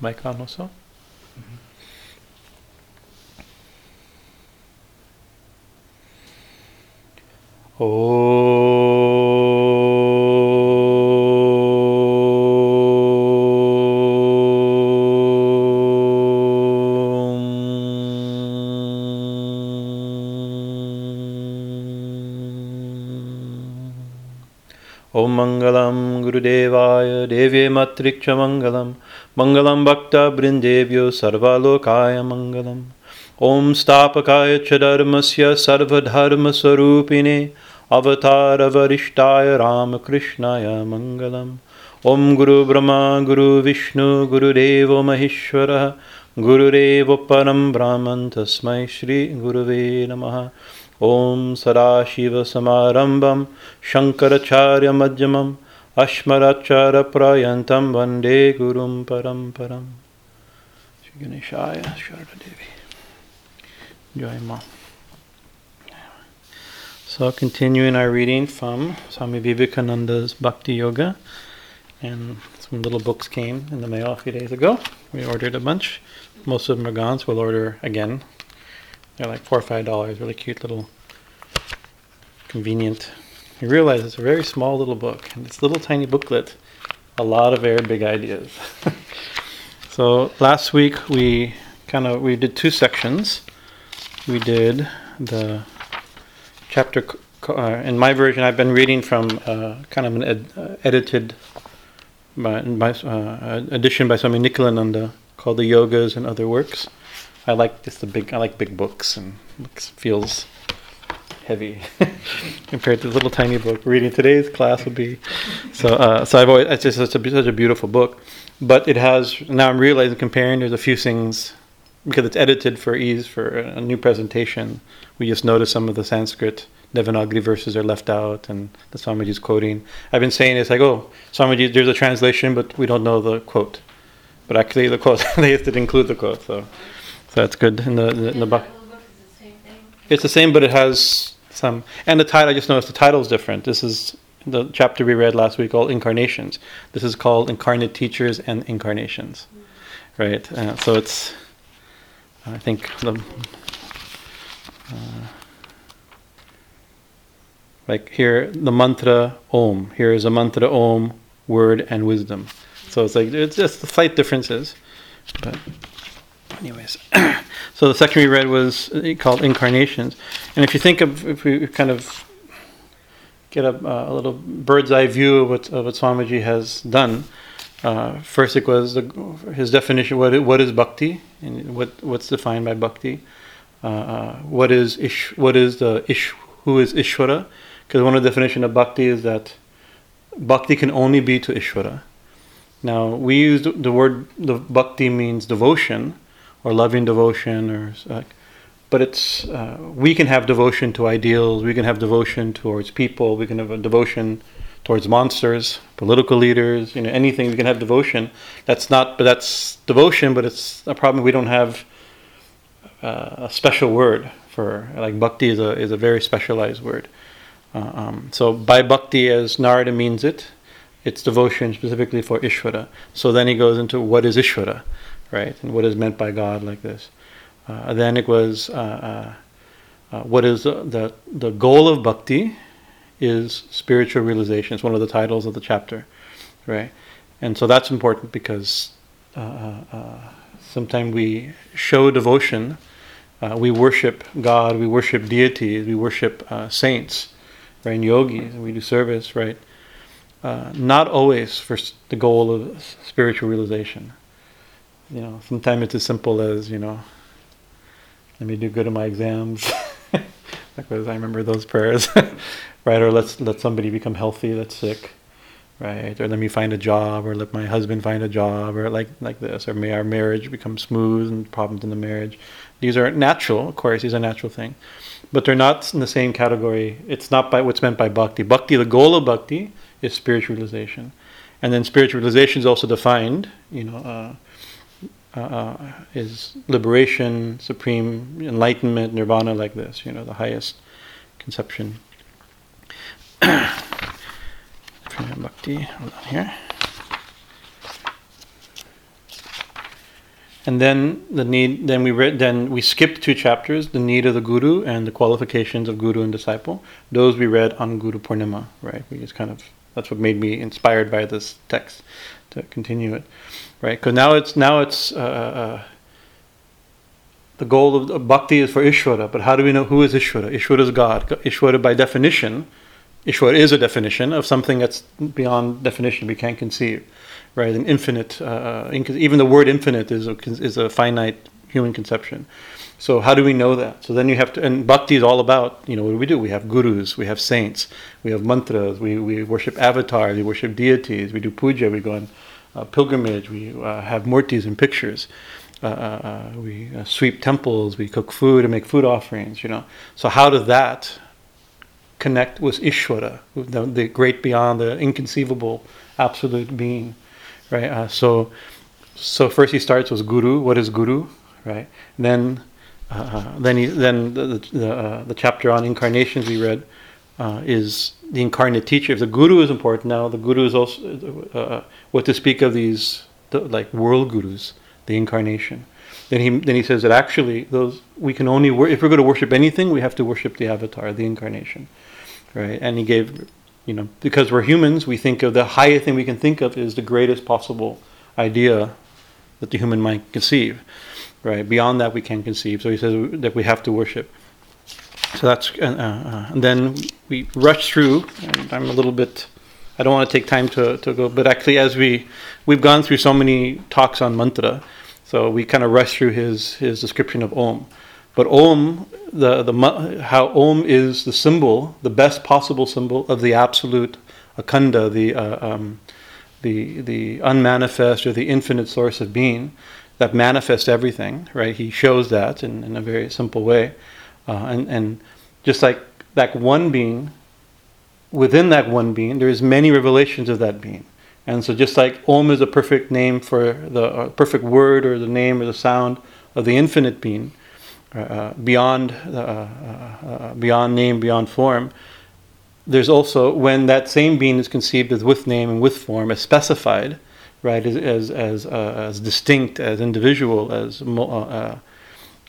Mic on also? ॐ गुरुदेवाय देव्ये मत्रिक्षमङ्गलं मङ्गलं भक्तवृन्देभ्यो सर्वलोकाय मङ्गलम् ॐ स्थापकाय च धर्मस्य सर्वधर्मस्वरूपिणे, अवतारवरिष्ठाय रामकृष्णाय मङ्गलम् ॐ गुरुब्रह्मा गुरुविष्णु गुरुदेवो महेश्वरः। गुरुरेव परं ब्राह्मन् तस्मै श्रीगुरुवे नमः। ॐ सदाशिवसमारम्भं शङ्कराचार्यमध्यमम् Ashmaracharaprayantam Vande Gurum Paramparam. Shri Ganeshaya Sharada Devi. Ma. So, continuing our reading from Swami Vivekananda's Bhakti Yoga, and some little books came in the mail a few days ago. We ordered a bunch. Most of them are gone, so we'll order again. They're like four or five dollars, really cute little convenient you realize it's a very small little book, and this little tiny booklet, a lot of very big ideas. so last week we kind of we did two sections we did the chapter. Uh, in my version, I've been reading from uh, kind of an ed, uh, edited by, by uh, edition by Swami Nikhilananda called "The Yogas and Other Works." I like just the big. I like big books, and it feels heavy compared to the little tiny book. Reading today's class would be so. Uh, so I've always it's just such a, such a beautiful book, but it has now I'm realizing comparing. There's a few things because it's edited for ease for a new presentation, we just notice some of the Sanskrit Devanagari verses are left out and the Swamiji's quoting. I've been saying it's like, oh, Swamiji, there's a translation, but we don't know the quote. But actually, the quote, they have to include the quote, so so that's good. In the, in the, book. It's the same, but it has some. And the title, I just noticed the title is different. This is the chapter we read last week called Incarnations. This is called Incarnate Teachers and Incarnations. Right? Uh, so it's I think the uh, like here the mantra Om. Here is a mantra Om, word and wisdom. So it's like it's just the slight differences, but anyways. so the section we read was called incarnations, and if you think of if we kind of get a, a little bird's eye view of what, of what Swamiji has done. Uh, first, it was the, his definition. What what is bhakti, and what what's defined by bhakti? Uh, uh, what is ish? What is the ish? Who is Ishvara? Because one of the definition of bhakti is that bhakti can only be to Ishvara. Now we use the, the word the bhakti means devotion or loving devotion or uh, but it's uh, we can have devotion to ideals. We can have devotion towards people. We can have a devotion towards monsters, political leaders, you know, anything we can have devotion. That's not, but that's devotion, but it's a problem. We don't have uh, a special word for like bhakti is a is a very specialized word. Uh, um, so by bhakti, as Narada means it, it's devotion specifically for Ishvara. So then he goes into what is Ishvara, right, and what is meant by God, like this. Uh, then it was uh, uh, uh what is the, the the goal of bhakti is spiritual realization. It's one of the titles of the chapter, right? And so that's important because uh, uh, sometimes we show devotion, we worship God, we worship deities, we worship saints, right? And yogis, and we do service, right? Not always for the goal of spiritual realization. You know, sometimes it's as simple as you know, let me do good in my exams. like I remember those prayers. right? Or let's let somebody become healthy that's sick, right? Or let me find a job, or let my husband find a job, or like like this, or may our marriage become smooth and problems in the marriage. These are natural, of course. These are natural things, but they're not in the same category. It's not by what's meant by bhakti. Bhakti, the goal of bhakti, is spiritualization, and then spiritualization is also defined. You know. Uh, uh, uh, is liberation, supreme enlightenment, nirvana, like this, you know, the highest conception Bhakti, hold on here. and then the need. Then we read. Then we skipped two chapters: the need of the guru and the qualifications of guru and disciple. Those we read on Guru Purnima. Right. We just kind of that's what made me inspired by this text to continue it. Right. Because now it's now it's. Uh, uh, the goal of, bhakti is for Ishvara, but how do we know who is Ishvara? Ishvara is God. Ishvara, by definition, Ishvara is a definition of something that's beyond definition. We can't conceive right? An infinite, uh, even the word infinite is a, is a finite human conception. So how do we know that? So then you have to, and bhakti is all about, you know, what do we do? We have gurus, we have saints, we have mantras, we, we worship avatars, we worship deities, we do puja, we go on uh, pilgrimage, we uh, have murtis and pictures, uh, uh, uh we uh, sweep temples, we cook food and make food offerings, you know. So how does that connect with Ishvara, the, the great beyond, the inconceivable absolute being? right? So, so first he starts with guru. What is guru, right? Then, uh, then he, then the the, uh, the, chapter on incarnations we read uh, is the incarnate teacher. If the guru is important now, the guru is also uh, what to speak of these the, like world gurus, the incarnation. Then he then he says that actually those we can only wor- if we're going to worship anything, we have to worship the avatar, the incarnation, right? And he gave you know, because we're humans, we think of the highest thing we can think of is the greatest possible idea that the human mind can conceive, right? Beyond that, we can't conceive. So he says that we have to worship. So that's, uh, uh, and then we rush through. I'm a little bit, I don't want to take time to, to go, but actually, as we we've gone through so many talks on mantra, so we kind of rush through his his description of Om. But Om, the, the, how Om is the symbol, the best possible symbol of the absolute Akhanda, the, uh, um, the, the unmanifest or the infinite source of being that manifests everything, right? He shows that in, in a very simple way. Uh, and, and just like that one being, within that one being, there's many revelations of that being. And so just like Om is a perfect name for the uh, perfect word or the name or the sound of the infinite being, uh, uh, beyond uh, uh, beyond name, beyond form. There's also when that same being is conceived as with name and with form, as specified, right, as as as, as distinct, as individual, as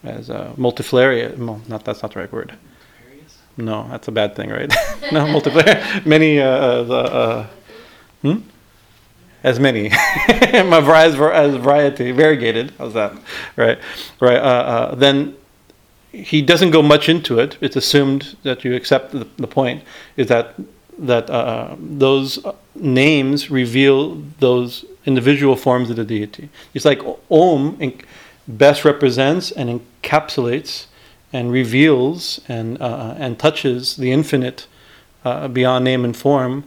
as multifarious. Not that's not the right word. No, that's a bad thing, right? no, multifarious. Many uh, the. Uh, hmm? as many, as, as variety, variegated. How's that? Right, right. Uh, uh, then he doesn't go much into it. It's assumed that you accept the, the point is that that uh, those names reveal those individual forms of the deity. It's like Om best represents and encapsulates and reveals and uh, and touches the infinite uh, beyond name and form.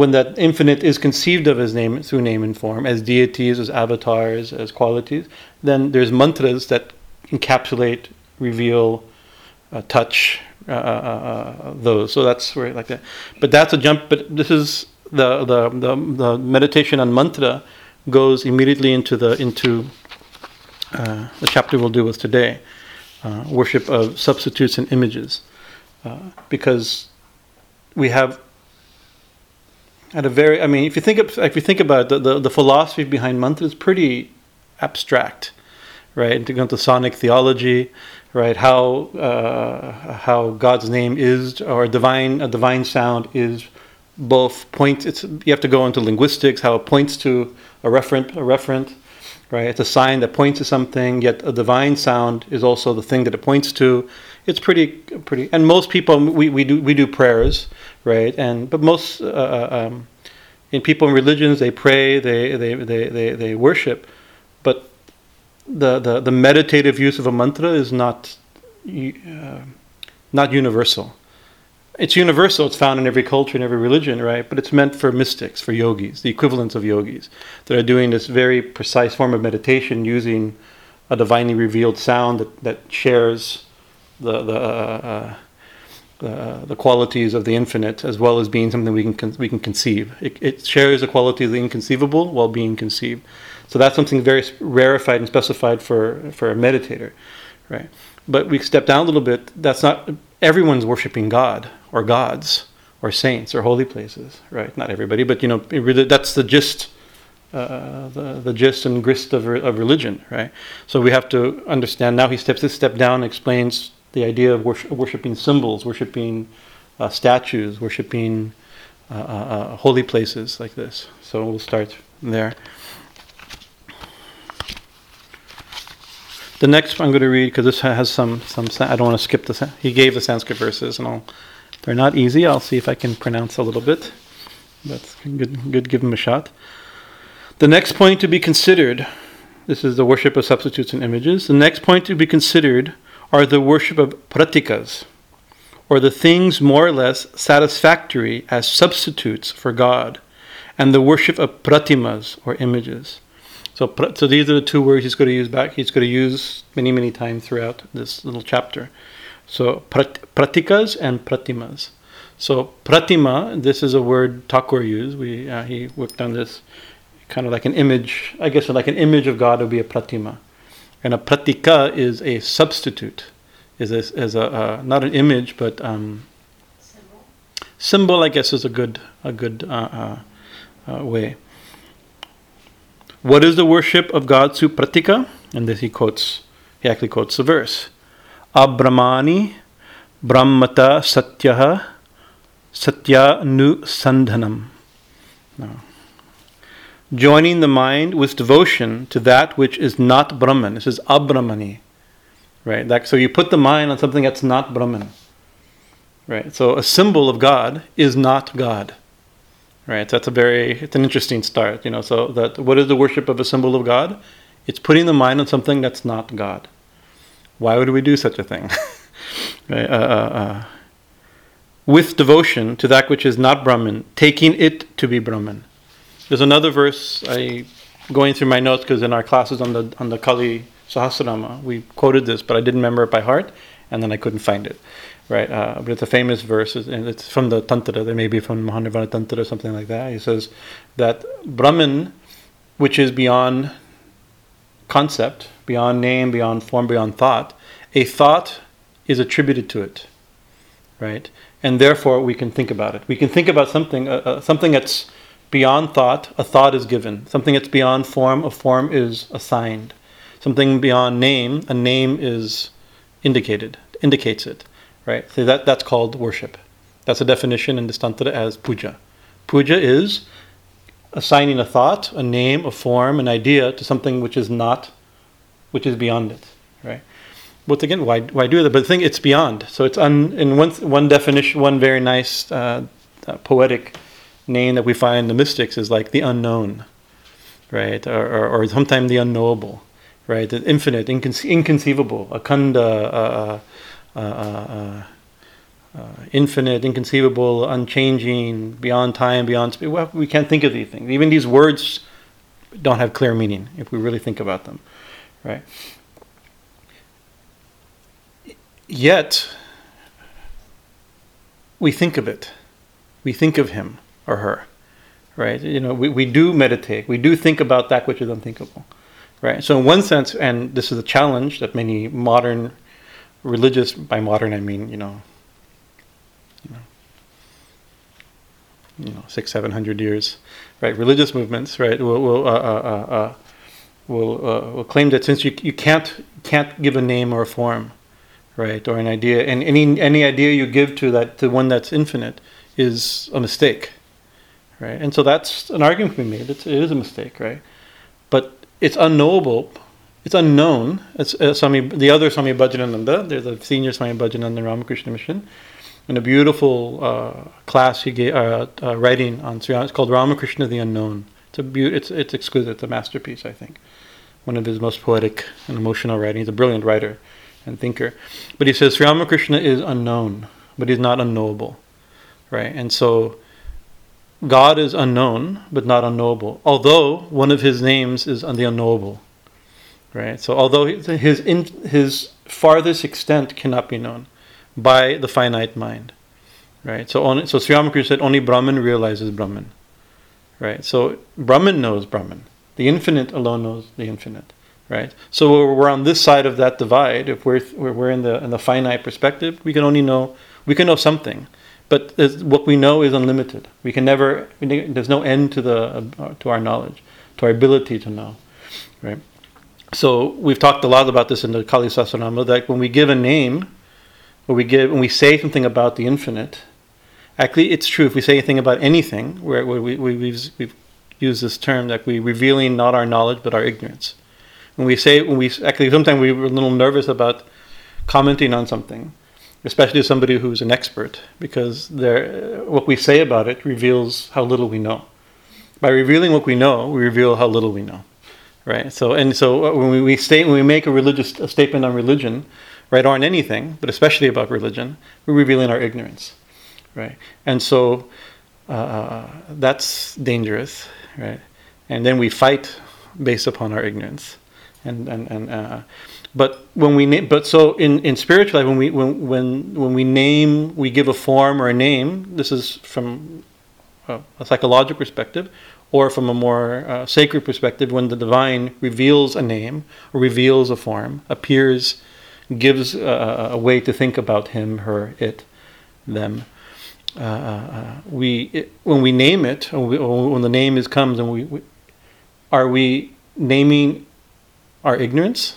When that infinite is conceived of as name through name and form, as deities, as avatars, as qualities, then there's mantras that encapsulate reveal, uh, touch uh, uh, uh, those. So that's where like that. But that's a jump. But this is the the the, the meditation on mantra goes immediately into the into uh, the chapter we'll do with today, uh, worship of substitutes and images, because we have at a very I mean if you think of, if you think about it, the, the, the philosophy behind mantra is pretty abstract, right? And to go into Sonic theology, right? How uh, how God's name is or divine a divine sound is both points. It's you have to go into linguistics how it points to a referent a referent, right? It's a sign that points to something. Yet a divine sound is also the thing that it points to. It's pretty pretty. And most people we, we do we do prayers, right? And but most uh, uh um, in people in religions they pray they they they they, they worship, but the, the, the meditative use of a mantra is not, uh, not universal. It's universal, it's found in every culture and every religion, right? But it's meant for mystics, for yogis, the equivalents of yogis, that are doing this very precise form of meditation using a divinely revealed sound that, that shares the, the, uh, uh, the qualities of the infinite as well as being something we can, con- we can conceive. It, it shares the quality of the inconceivable while being conceived. So that's something very rarefied and specified for, for a meditator, right? But we step down a little bit. That's not everyone's worshiping God or gods or saints or holy places, right? Not everybody, but you know, really, that's the gist uh, the, the gist and grist of, of religion, right? So we have to understand. Now he steps this step down and explains the idea of worship, worshiping symbols, worshiping uh, statues, worshiping uh, uh, uh, holy places like this. So we'll start there. The next I'm going to read because this has some some. I don't want to skip the. He gave the Sanskrit verses, and I'll. They're not easy. I'll see if I can pronounce a little bit. That's good. Good. Give him a shot. The next point to be considered. This is the worship of substitutes and images. The next point to be considered are the worship of pratikas, or the things more or less satisfactory as substitutes for God, and the worship of pratimas, or images. So, so these are the two words he's going to use back. He's going to use many, many times throughout this little chapter. So, prat, pratikas and pratimas. So, pratima, this is a word Thakur used. We uh, he worked on this, kind of like an image. I guess like an image of God would be a pratima, and a pratika is a substitute. Is a, is a uh, not an image, but um, symbol. symbol. I guess is a good a good uh, uh, uh way. What is the worship of God Supratika? And this he quotes, he actually quotes the verse. Abramani Brahmata Satyaha Sandhanam. Joining the mind with devotion to that which is not Brahman. This is Abramani. Right? That, so you put the mind on something that's not Brahman. Right? So a symbol of God is not God right? That's a very it's an interesting start, you know. So that what is the worship of a symbol of God? It's putting the mind on something that's not God. Why would we do such a thing? right? uh, uh, uh. With devotion to that which is not Brahman, taking it to be Brahman. There's another verse I going through my notes because in our classes on the on the Kali Sahasranama we quoted this, but I didn't remember it by heart, and then I couldn't find it right? Uh, but it's a famous verse, and it's from the Tantra. There may be from Mahanirvana Tantra or something like that. He says that Brahman, which is beyond concept, beyond name, beyond form, beyond thought, a thought is attributed to it, right? And therefore, we can think about it. We can think about something, uh, uh, something that's beyond thought. A thought is given. Something that's beyond form. A form is assigned. Something beyond name. A name is indicated. Indicates it right? So that, that's called worship. That's a definition in Distantra as puja. Puja is assigning a thought, a name, a form, an idea to something which is not, which is beyond it, right? Once again, why, why do that? But the thing, it's beyond. So it's un, in one, one definition, one very nice uh, uh, poetic name that we find in the mystics is like the unknown, right? Or, or, or sometimes the unknowable, right? The infinite, inconce- inconceivable, uh, uh, uh, Uh, uh, uh, infinite, inconceivable, unchanging, beyond time, beyond space. Well, we can't think of these things. Even these words don't have clear meaning if we really think about them, right? Yet, we think of it. We think of him or her, right? You know, we, we do meditate. We do think about that which is unthinkable, right? So, in one sense, and this is a challenge that many modern religious by modern I mean you know you know you know six seven hundred years right? Religious movements right will will uh, uh, uh, uh will, uh, will claim that since you you can't can't give a name or a form right or an idea and any any idea you give to that to one that's infinite is a mistake right? And so that's an argument we made. It's, it is a mistake right? But it's unknowable it's unknown. It's uh, Swami, the other Swami Bhajanananda, there's a senior Swami Bhajanananda Ramakrishna Mission, and a beautiful uh, class he gave, uh, uh, writing on Sri It's called Ramakrishna the Unknown. It's a be- it's it's exquisite. It's a masterpiece, I think. One of his most poetic and emotional writing. He's a brilliant writer and thinker. But he says Sri Ramakrishna is unknown, but he's not unknowable, right? And so God is unknown, but not unknowable. Although one of his names is the unknowable right? So although his in, his farthest extent cannot be known by the finite mind, right? So only, so Sri Ramakrishna said only Brahman realizes Brahman, right? So Brahman knows Brahman. The infinite alone knows the infinite, right? So we're on this side of that divide. If we're we're in the in the finite perspective, we can only know we can know something, but what we know is unlimited. We can never. There's no end to the uh, to our knowledge. to our ability to know, right? So we've talked a lot about this in the Kali Sahasranama that when we give a name, or we give when we say something about the infinite, actually it's true. If we say anything about anything, where, where we, we, we've, we've used this term that we revealing not our knowledge but our ignorance. When we say when we actually sometimes we were a little nervous about commenting on something, especially to somebody who's an expert, because what we say about it reveals how little we know. By revealing what we know, we reveal how little we know right? So and so uh, when we, we state when we make a religious a statement on religion, right, or on anything, but especially about religion, we're revealing our ignorance, right? And so uh, uh, that's dangerous, right? And then we fight based upon our ignorance, and and and. Uh, but when we name, but so in, in spiritual life, when we when, when when we name, we give a form or a name. This is from a, a psychological perspective or from a more uh, sacred perspective, when the divine reveals a name reveals a form, appears, gives a, a way to think about him, her, it, them. Uh, uh, we it, when we name it, when, we, when, the name is comes, and we, we are we naming our ignorance,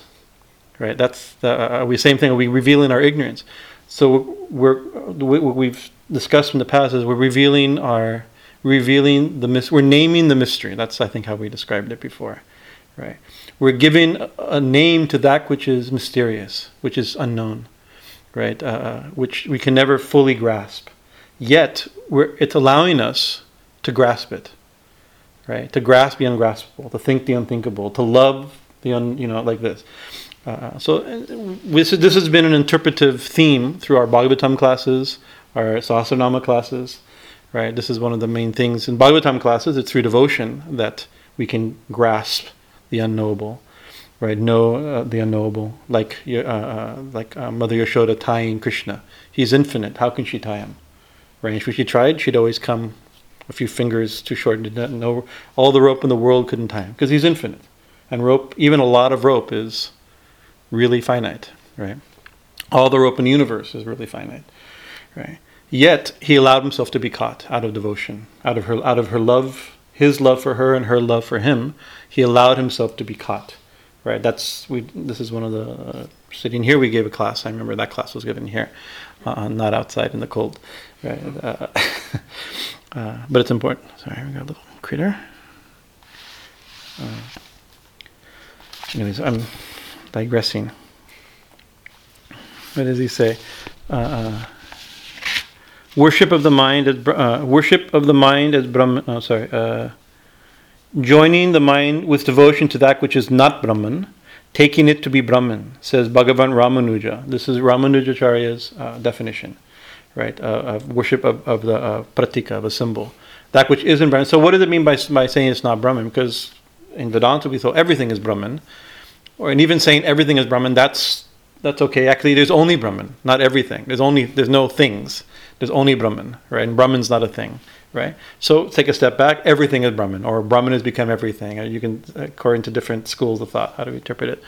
right? That's the, uh, we same thing. Are we revealing our ignorance? So we're what we've discussed in the past is we're revealing our revealing the mis- we're naming the mystery. That's I think how we described it before, right? We're giving a name to that which is mysterious, which is unknown, right? Uh, uh, which we can never fully grasp. Yet it's allowing us to grasp it, right? To grasp the ungraspable, to think the unthinkable, to love the un, you know, like this. Uh, uh so uh, this, this has been an interpretive theme through our Bhagavatam classes, our Sahasranama classes, right? This is one of the main things in Bhagavatam classes. It's through devotion that we can grasp the unknowable, right? Know uh, the unknowable, like uh, uh, like uh, Mother Yashoda tying Krishna. He's infinite. How can she tie him? Right? If she tried, she'd always come a few fingers too short. Did not know all the rope in the world couldn't tie him because he's infinite, and rope, even a lot of rope, is really finite, right? All the rope in the universe is really finite, right? Yet he allowed himself to be caught out of devotion, out of her, out of her love, his love for her and her love for him. He allowed himself to be caught. Right. That's we. This is one of the uh, sitting here. We gave a class. I remember that class was given here, uh, not outside in the cold. Right. Uh, uh but it's important. Sorry, we got a little critter. Uh, anyways, I'm digressing. What does he say? Uh, worship of the mind as uh, worship of the mind as Brahman. Oh, sorry. Uh, joining the mind with devotion to that which is not Brahman, taking it to be Brahman, says Bhagavan Ramanuja. This is Ramanujacharya's uh, definition, right? Uh, of worship of, of the uh, pratika, of a symbol. That which isn't Brahman. So, what does it mean by, by saying it's not Brahman? Because in Vedanta, we thought everything is Brahman. Or, and even saying everything is Brahman, that's, that's okay. Actually, there's only Brahman, not everything. There's only, there's no things there's only Brahman, right? And Brahman's not a thing, right? So take a step back. Everything is Brahman, or Brahman has become everything. You can, according to different schools of thought, how do we interpret it?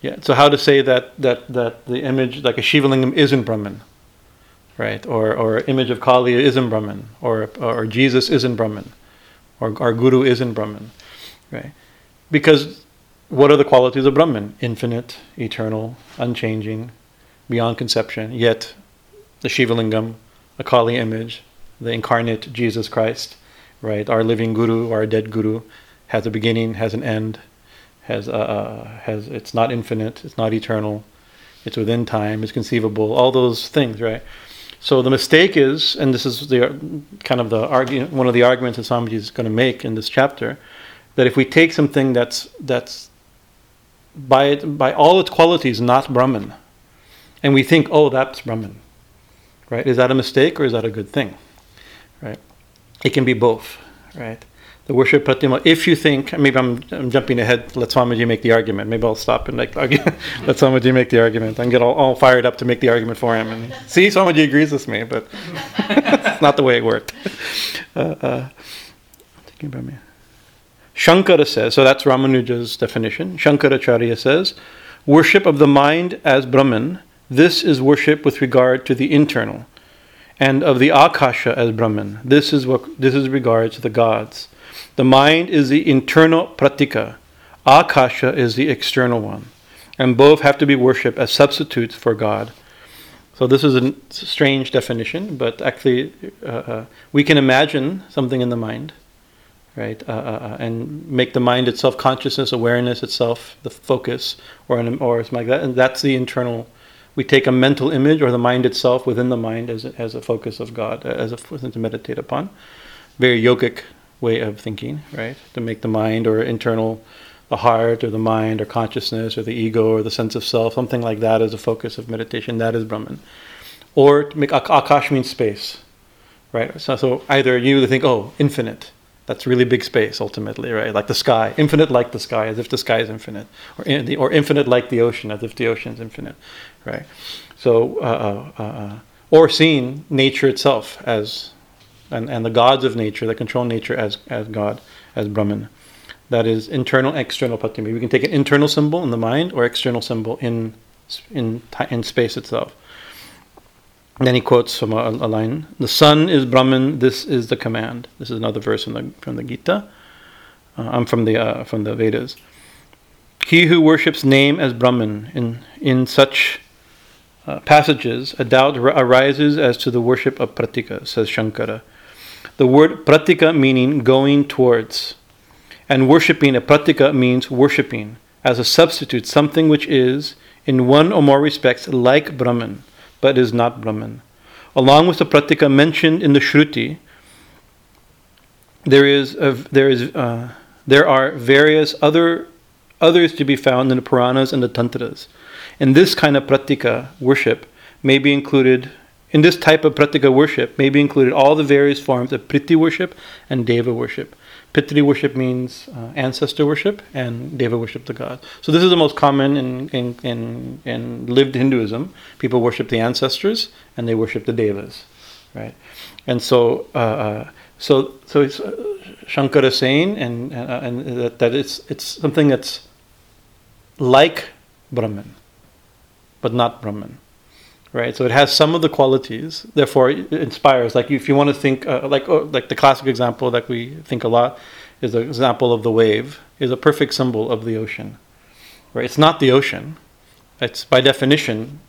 Yeah. So how to say that that that the image, like a Shiva lingam, isn't Brahman, right? Or or image of Kali isn't Brahman, or or Jesus isn't Brahman, or our Guru isn't Brahman, right? Because what are the qualities of Brahman? Infinite, eternal, unchanging, beyond conception. Yet the Shiva lingam a Kali image, the incarnate Jesus Christ, right? Our living Guru, our dead Guru, has a beginning, has an end, has a, uh, has it's not infinite, it's not eternal, it's within time, it's conceivable, all those things, right? So the mistake is, and this is the kind of the argument, one of the arguments that Swamiji is going to make in this chapter, that if we take something that's that's by it, by all its qualities not Brahman, and we think, oh, that's Brahman, right? Is that a mistake or is that a good thing, right? It can be both, right? The worship pratima. If you think, maybe I'm, I'm jumping ahead. Let Swamiji make the argument. Maybe I'll stop and make the argument. let Swamiji make the argument. Can get all, all, fired up to make the argument for him. And see, Swamiji agrees with me, but it's not the way it worked. Uh, uh, thinking about me. Shankara says, so that's Ramanuja's definition. Shankaracharya says, worship of the mind as Brahman this is worship with regard to the internal, and of the Akasha as Brahman. This is what this is regard to the gods. The mind is the internal pratika. Akasha is the external one. And both have to be worshipped as substitutes for God. So this is a strange definition, but actually, uh, uh, we can imagine something in the mind, right, uh, uh, uh and make the mind itself consciousness, awareness itself, the focus, or an, or something like that, and that's the internal. We take a mental image or the mind itself within the mind as a, as a focus of God, as a something to meditate upon. Very yogic way of thinking, right? To make the mind or internal the heart or the mind or consciousness or the ego or the sense of self, something like that as a focus of meditation. That is Brahman. Or to make akash means space, right? So, so either you think, oh, infinite. That's really big space ultimately, right? Like the sky, infinite like the sky, as if the sky is infinite, or in the, or infinite like the ocean, as if the ocean is infinite, right? So, uh, uh, uh, or seeing nature itself as, and, and the gods of nature, that control nature as as God, as Brahman that is internal external patimi. We can take an internal symbol in the mind or external symbol in in in space itself. And then he quotes from a, a, line: "The sun is Brahman. This is the command." This is another verse from the from the Gita. Uh, I'm from the uh, from the Vedas. He who worships name as Brahman in in such uh, passages, a doubt arises as to the worship of pratika, says Shankara. The word pratika meaning going towards and worshipping a pratika means worshipping as a substitute, something which is, in one or more respects, like Brahman, but is not Brahman. Along with the pratika mentioned in the Shruti, there is a, there is uh, there are various other others to be found in the Puranas and the Tantras. In this kind of pratika worship may be included in this type of pratika worship may be included all the various forms of pitri worship and deva worship. Pitri worship means uh, ancestor worship, and Deva worship the god. So this is the most common in, in, in, in, lived Hinduism. People worship the ancestors, and they worship the Devas, right? And so, uh, uh so, so it's, uh, Shankara saying, and, uh, and that, that it's, it's something that's like Brahman, but not Brahman right? So it has some of the qualities, therefore it inspires. Like if you want to think, uh, like oh, like the classic example that we think a lot is the example of the wave is a perfect symbol of the ocean, right? It's not the ocean. It's by definition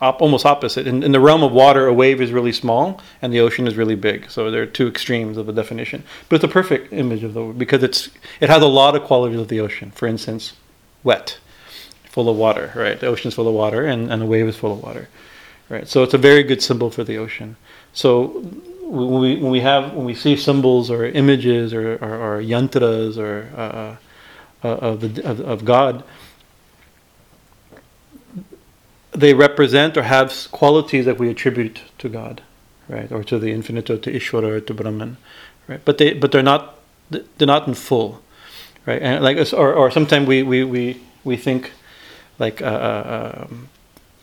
op- almost opposite. In, in the realm of water, a wave is really small and the ocean is really big. So there are two extremes of the definition. But it's a perfect image of the because it's it has a lot of qualities of the ocean. For instance, wet full of water, right? The ocean is full of water, and, and the wave is full of water, right? So it's a very good symbol for the ocean. So when we when we have when we see symbols or images or or, or yantras or uh, uh, of the of, of God, they represent or have qualities that we attribute to God, right, or to the infinite, or to Ishvara, or to Brahman, right? But they but they're not they're not in full, right? And like or or sometimes we we we we think like uh, uh, um,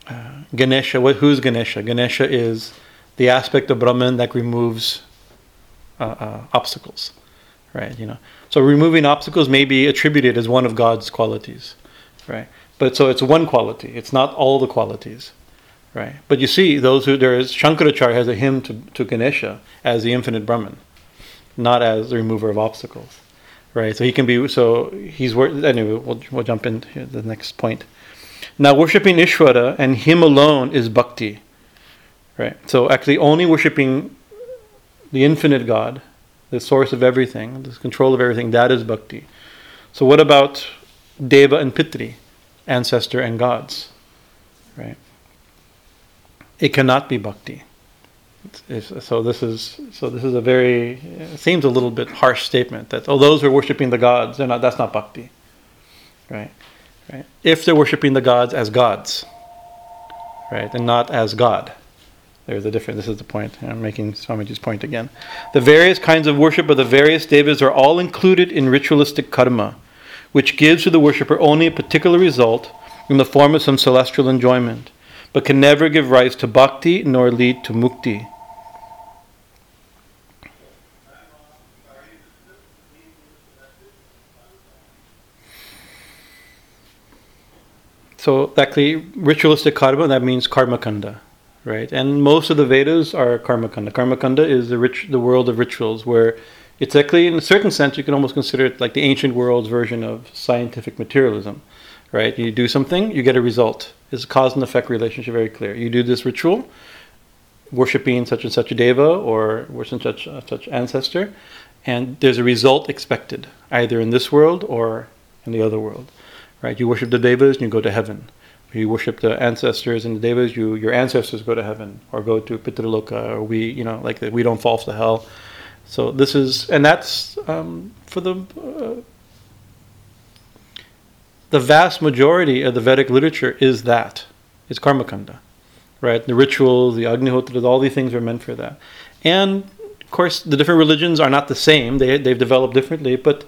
uh, Ganesha. What, who's Ganesha? Ganesha is the aspect of Brahman that removes uh, uh, obstacles, right? You know, so removing obstacles may be attributed as one of God's qualities, right? But so it's one quality. It's not all the qualities, right? But you see, those who there is Shankaracharya has a hymn to, to Ganesha as the infinite Brahman, not as the remover of obstacles, right? So he can be. So he's anyway. We'll, we'll jump into the next point. Now, worshiping Ishvara and Him alone is bhakti. Right? So, actually, only worshiping the infinite God, the source of everything, the control of everything, that is bhakti. So, what about Deva and Pitri, ancestor and gods? Right? It cannot be bhakti. So this is so this is a very seems a little bit harsh statement that oh those who are worshiping the gods they're not that's not bhakti, right? Right? If they're worshiping the gods as gods, right, and not as God. There's a difference. This is the point. I'm making Swamiji's point again. The various kinds of worship of the various devas are all included in ritualistic karma, which gives to the worshipper only a particular result in the form of some celestial enjoyment, but can never give rise to bhakti nor lead to mukti. So actually, ritualistic karma that means karma kanda, right? And most of the Vedas are karma kanda. Karma kanda is the rich, the world of rituals, where It's actually, in a certain sense, you can almost consider it like the ancient world's version of scientific materialism, right? You do something, you get a result. It's a cause and effect relationship very clear. You do this ritual, worshiping such and such a deva or worshiping such uh, such ancestor, and there's a result expected either in this world or in the other world, right? You worship the devas and you go to heaven. You worship the ancestors and the devas, you your ancestors go to heaven or go to Pitriloka, or we, you know, like we don't fall to hell. So this is, and that's um, for the uh, the vast majority of the Vedic literature is that. It's karmakanda, right? The rituals, the Agnihotras, all these things are meant for that. And of course, the different religions are not the same. They they've developed differently, but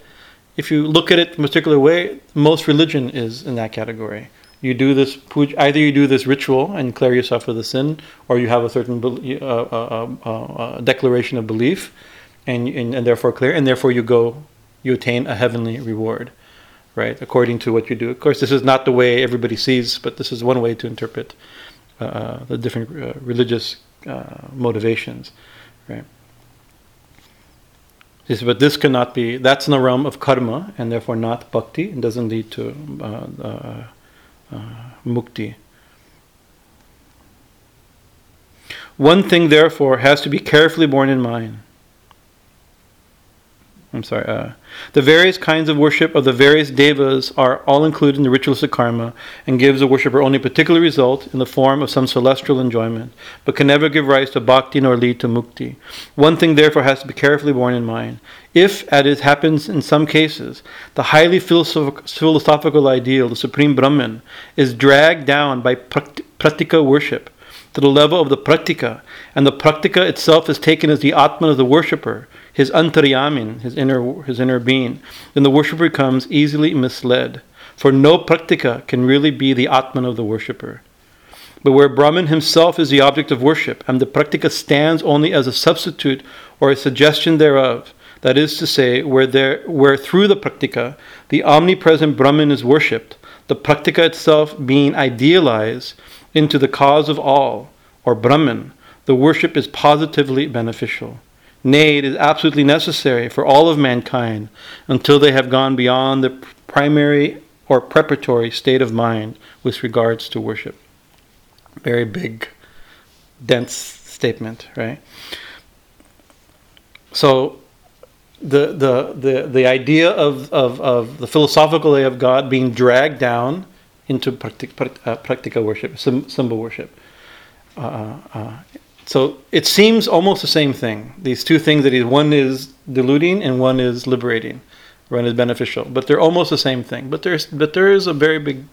if you look at it in a particular way, most religion is in that category. You do this puja, either you do this ritual and clear yourself of the sin, or you have a certain uh, uh, uh, uh, declaration of belief, and, and and therefore clear, and therefore you go, you attain a heavenly reward, right? According to what you do. Of course, this is not the way everybody sees, but this is one way to interpret uh, the different uh, religious motivations, right? He but this cannot be, that's in the realm of karma and therefore not bhakti and doesn't lead to uh, uh, uh, mukti. One thing, therefore, has to be carefully borne in mind I'm sorry, uh, the various kinds of worship of the various devas are all included in the ritualistic karma and gives the worshipper only a particular result in the form of some celestial enjoyment, but can never give rise to bhakti nor lead to mukti. One thing, therefore, has to be carefully borne in mind. If, as it happens in some cases, the highly philosophical ideal, the supreme Brahman, is dragged down by pratika worship to the level of the praktika, and the praktika itself is taken as the atman of the worshipper, his antaryamin, his inner, his inner being, then the worshipper becomes easily misled. For no praktika can really be the atman of the worshipper. But where Brahman himself is the object of worship, and the praktika stands only as a substitute or a suggestion thereof, that is to say, where, there, where through the praktika the omnipresent Brahman is worshipped, the praktika itself being idealized into the cause of all, or Brahman, the worship is positively beneficial. Nay, it is absolutely necessary for all of mankind until they have gone beyond the primary or preparatory state of mind with regards to worship. Very big, dense statement, right? So, the, the, the, the idea of, of, of the philosophical way of God being dragged down into practic, uh, practical worship, symbol worship. Uh, uh, uh so it seems almost the same thing. These two things that is one is deluding and one is liberating, one is beneficial, but they're almost the same thing. But there's but there is a very big,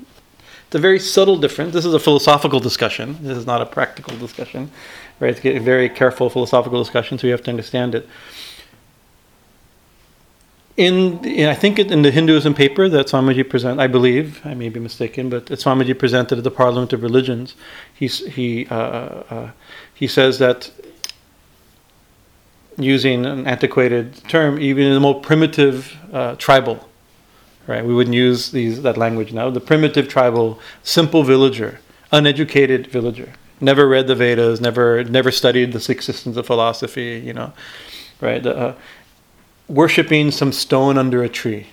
it's a very subtle difference. This is a philosophical discussion. This is not a practical discussion, right? It's a very careful philosophical discussion, so you have to understand it in, in, I think in the Hinduism paper that Swamiji present, I believe I may be mistaken, but Swamiji presented at the Parliament of Religions, he uh, uh, he says that using an antiquated term, even in the more primitive uh, tribal, right? We wouldn't use these that language now. The primitive tribal, simple villager, uneducated villager, never read the Vedas, never never studied the six systems of philosophy, you know, right? Uh, worshiping some stone under a tree,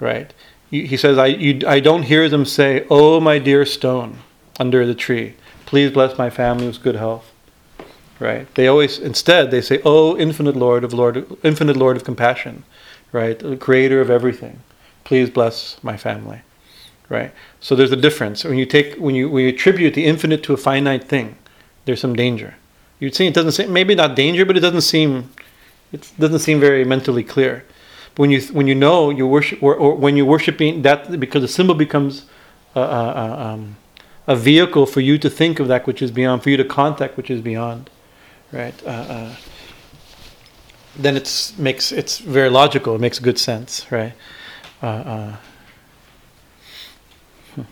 right? He, says, I, you, I don't hear them say, Oh, my dear stone under the tree, please bless my family with good health. Right? They always, instead, they say, Oh, infinite Lord of Lord, infinite Lord of compassion, right? The creator of everything, please bless my family. Right? So there's a difference. When you take, when you, when you attribute the infinite to a finite thing, there's some danger. You'd see it doesn't seem, maybe not danger, but it doesn't seem it doesn't seem very mentally clear. But when you when you know you worship or, or when you're worshiping that because the symbol becomes a, a, um, a, vehicle for you to think of that which is beyond, for you to contact which is beyond, right? Uh, uh, then it's makes it's very logical. It makes good sense, right? Uh, uh hmm.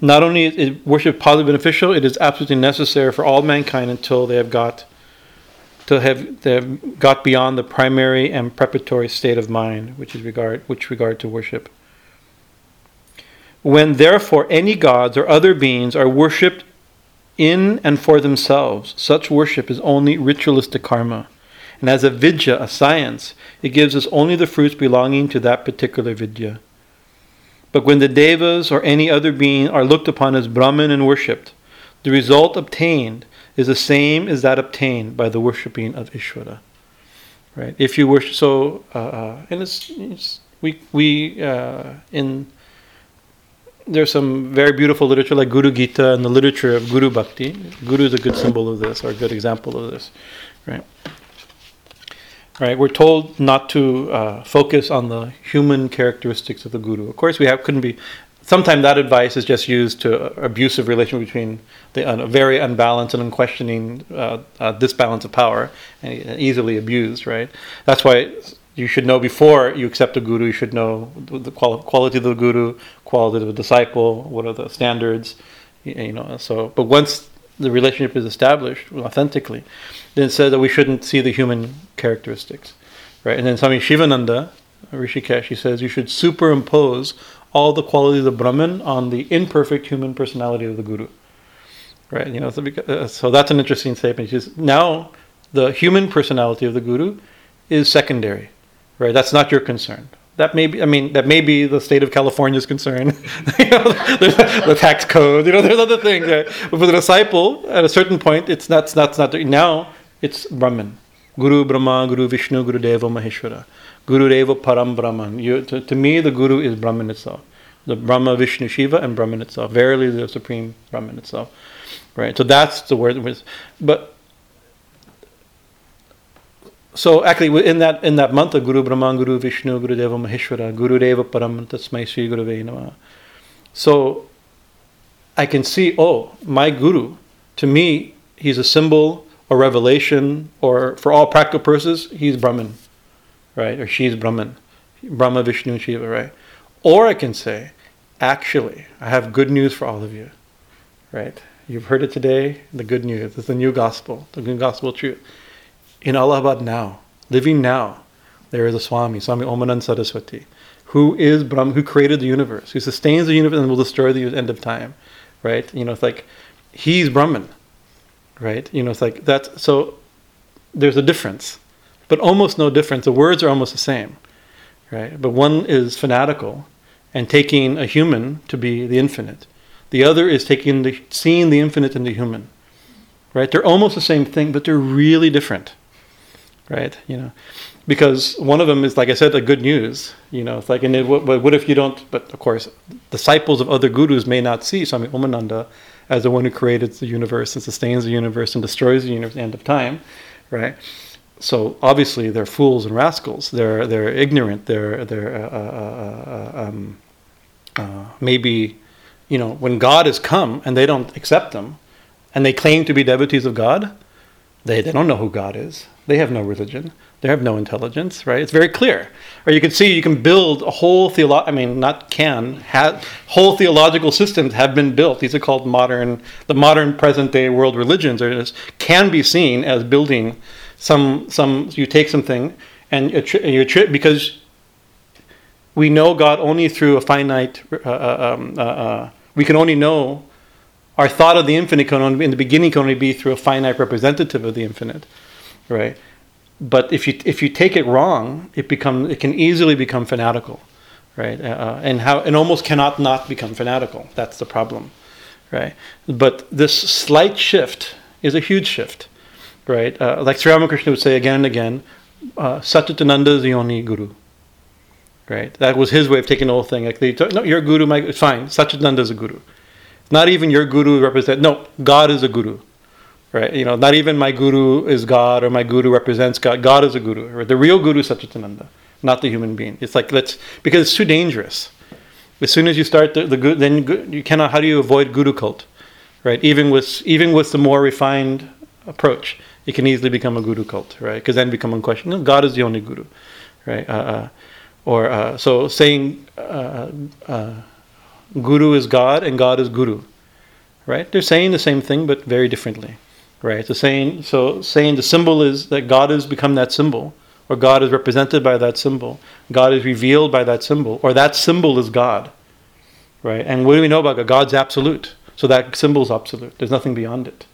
not only is worship positive beneficial, it is absolutely necessary for all mankind until they have got to have, to have got beyond the primary and preparatory state of mind, which is regard which regard to worship. When therefore any gods or other beings are worshipped in and for themselves, such worship is only ritualistic karma, and as a vidya, a science, it gives us only the fruits belonging to that particular vidya. But when the devas or any other being are looked upon as Brahman and worshipped, the result obtained is the same as that obtained by the worshipping of Ishvara. Right? If you worship, so uh, uh, and it's, it's, we we uh, in there's some very beautiful literature like Guru Gita and the literature of Guru Bhakti. Guru is a good symbol of this, or a good example of this, right? Right, we're told not to uh, focus on the human characteristics of the guru. Of course, we have couldn't be. Sometimes that advice is just used to uh, abusive relation between the uh, very unbalanced and unquestioning uh, uh, disbalance of power, and easily abused. Right. That's why you should know before you accept a guru. You should know the quality of the guru, quality of the disciple, what are the standards. You know. So, but once the relationship is established authentically, then it says that we shouldn't see the human characteristics, right? And then Swami Shivananda, Rishikesh, he says you should superimpose all the qualities of Brahman on the imperfect human personality of the Guru, right? You know, so, uh, so that's an interesting statement. He says now the human personality of the Guru is secondary, right? That's not your concern that may be, I mean, that may be the state of California's concern. you know, the tax code, you know, there's other things. Right? But for the disciple, at a certain point, it's not, it's not, it's not now it's Brahman. Guru Brahma, Guru Vishnu, Guru Deva Maheshwara. Guru Deva Param Brahman. You, to, to me, the Guru is Brahman itself. The Brahma, Vishnu, Shiva, and Brahman itself. Verily, the Supreme Brahman itself. Right? So that's the word. But so actually in that in that mantra guru brahma guru vishnu guru deva maheshwara guru deva param tasmai sri guru nama so i can see oh my guru to me he's a symbol or revelation or for all practical purposes he's brahman right? Or she's brahman. Brahma vishnu shiva right? Or i can say actually i have good news for all of you right? You've heard it today the good news. It's the new gospel the new gospel truth in Allahabad now, living now, there is a Swami, Swami Omanand Saraswati, who is Brahm, who created the universe, who sustains the universe and will destroy the end of time, right? You know, it's like he's Brahman, right? You know, it's like that's so. There's a difference, but almost no difference. The words are almost the same, right? But one is fanatical and taking a human to be the infinite. The other is taking the seeing the infinite in the human, right? They're almost the same thing, but they're really different right? You know, because one of them is like I said, a good news. You know, it's like, and it, what, what if you don't? But of course, disciples of other gurus may not see Swami Omananda as the one who created the universe and sustains the universe and destroys the universe at the end of time, right? So obviously they're fools and rascals. They're they're ignorant. They're they're uh, uh, uh, um, uh, maybe, you know, when God has come and they don't accept them, and they claim to be devotees of God, they they don't know who God is they have no religion. They have no intelligence, right? It's very clear. Or you can see you can build a whole theolo- I mean, not can, have, whole theological systems have been built. These are called modern, the modern present day world religions are just, can be seen as building some, some, you take something and you, you because we know God only through a finite, uh, uh um, uh, uh, we can only know our thought of the infinite can only, in the beginning can only be through a finite representative of the infinite right? But if you if you take it wrong, it become it can easily become fanatical, right? Uh, uh, and how and almost cannot not become fanatical. That's the problem, right? But this slight shift is a huge shift, right? Uh, like Sri Ramakrishna would say again and again, uh, Satchidananda is the only guru. Right, that was his way of taking the whole thing. Like they, no, your guru, my, it's fine. Satchidananda is a guru. Not even your guru represents, No, God is a guru right? You know, not even my guru is God or my guru represents God. God is a guru. Right? The real guru is Satchitananda, not the human being. It's like let's because it's too dangerous. As soon as you start the, the then you cannot. How do you avoid guru cult, right? Even with even with the more refined approach, it can easily become a guru cult, right? Because then become unquestioned. God is the only guru, right? Uh, uh, or uh, so saying uh, uh, guru is God and God is guru, right? They're saying the same thing but very differently. Right. So saying so saying the symbol is that God has become that symbol, or God is represented by that symbol. God is revealed by that symbol, or that symbol is God. Right. And what do we know about God? God's absolute. So that symbol is absolute. There's nothing beyond it.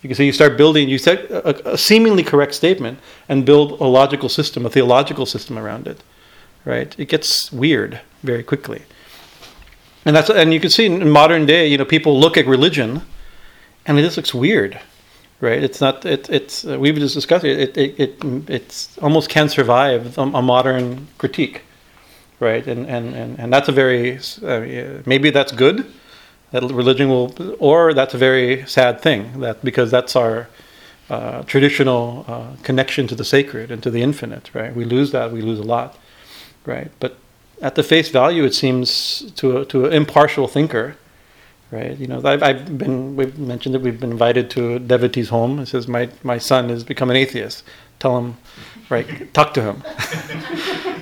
You can see you start building, you set a, a seemingly correct statement and build a logical system, a theological system around it, right? It gets weird very quickly. And that's and you can see in modern day, you know, people look at religion, and it just looks weird, right? It's not. It, it's uh, we've just discussed it. It it, it it's almost can't survive a, a modern critique, right? And and and, and that's a very uh, maybe that's good that religion will, or that's a very sad thing that because that's our uh, traditional uh, connection to the sacred and to the infinite, right? We lose that, we lose a lot, right? But at the face value, it seems to a, to an impartial thinker, right? You know, I've, I've been we've mentioned that we've been invited to a devotee's home. It says my my son has become an atheist. Tell him, right? Talk to him,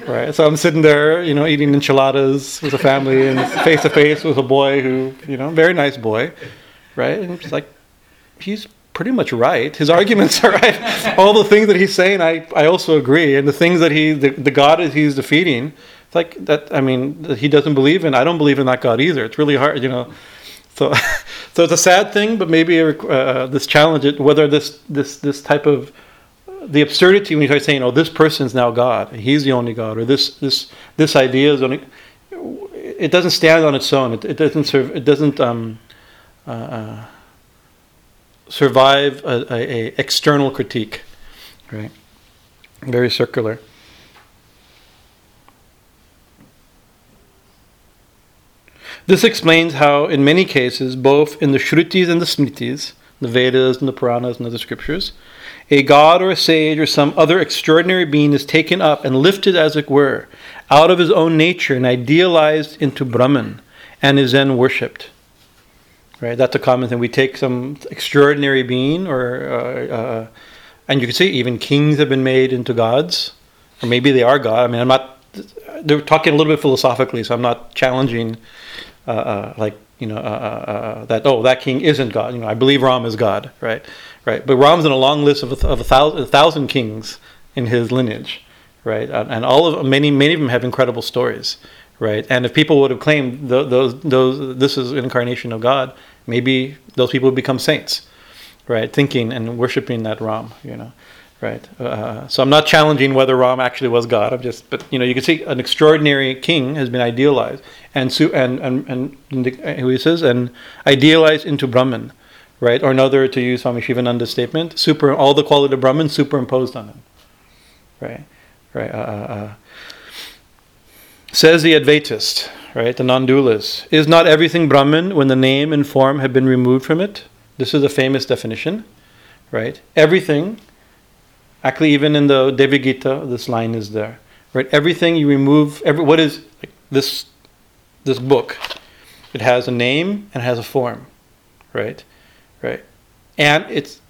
right? So I'm sitting there, you know, eating enchiladas with a family and face to face with a boy who, you know, very nice boy, right? And it's like he's pretty much right. His arguments are right. All the things that he's saying, I, I also agree. And the things that he, the, the God he's defeating, it's like that. I mean, he doesn't believe in. I don't believe in that God either. It's really hard, you know. So, so it's a sad thing, but maybe uh, this challenge, whether this this this type of the absurdity when you start saying, "Oh, this person's now God. He's the only God," or this this this idea is only. It doesn't stand on its own. It, it doesn't serve. It doesn't um, uh, uh, survive a, a, a external critique, right? Very circular. This explains how, in many cases, both in the Shrutis and the Smritis, the Vedas and the Puranas and other scriptures, a god or a sage or some other extraordinary being is taken up and lifted, as it were, out of his own nature and idealized into Brahman and is then worshipped. Right? That's a common thing. We take some extraordinary being, or uh, uh, and you can see even kings have been made into gods, or maybe they are God. I mean, I'm not. They're talking a little bit philosophically, so I'm not challenging uh, uh, like you know uh, uh, that oh that king isn't God. You know I believe Ram is God, right? Right. But Ram's in a long list of a, of a thousand, a thousand kings in his lineage, right? and all of many many of them have incredible stories, right? And if people would have claimed those those this is incarnation of God, maybe those people would become saints, right? Thinking and worshiping that Ram, you know right? Uh, so I'm not challenging whether Ram actually was God. I'm just, but you know, you can see an extraordinary king has been idealized, and and and, and who he says, and idealized into Brahman, right? Or another, to use Swami Shivananda's statement, super all the quality of Brahman superimposed on him, right? Right. Uh, uh, uh. says the Advaitist, right? The non-dualist, is not everything Brahman when the name and form have been removed from it? This is a famous definition, right? Everything Actually, even in the Devi Gita, this line is there. Right? Everything you remove, every what is like this this book? It has a name and it has a form. Right? Right. And it's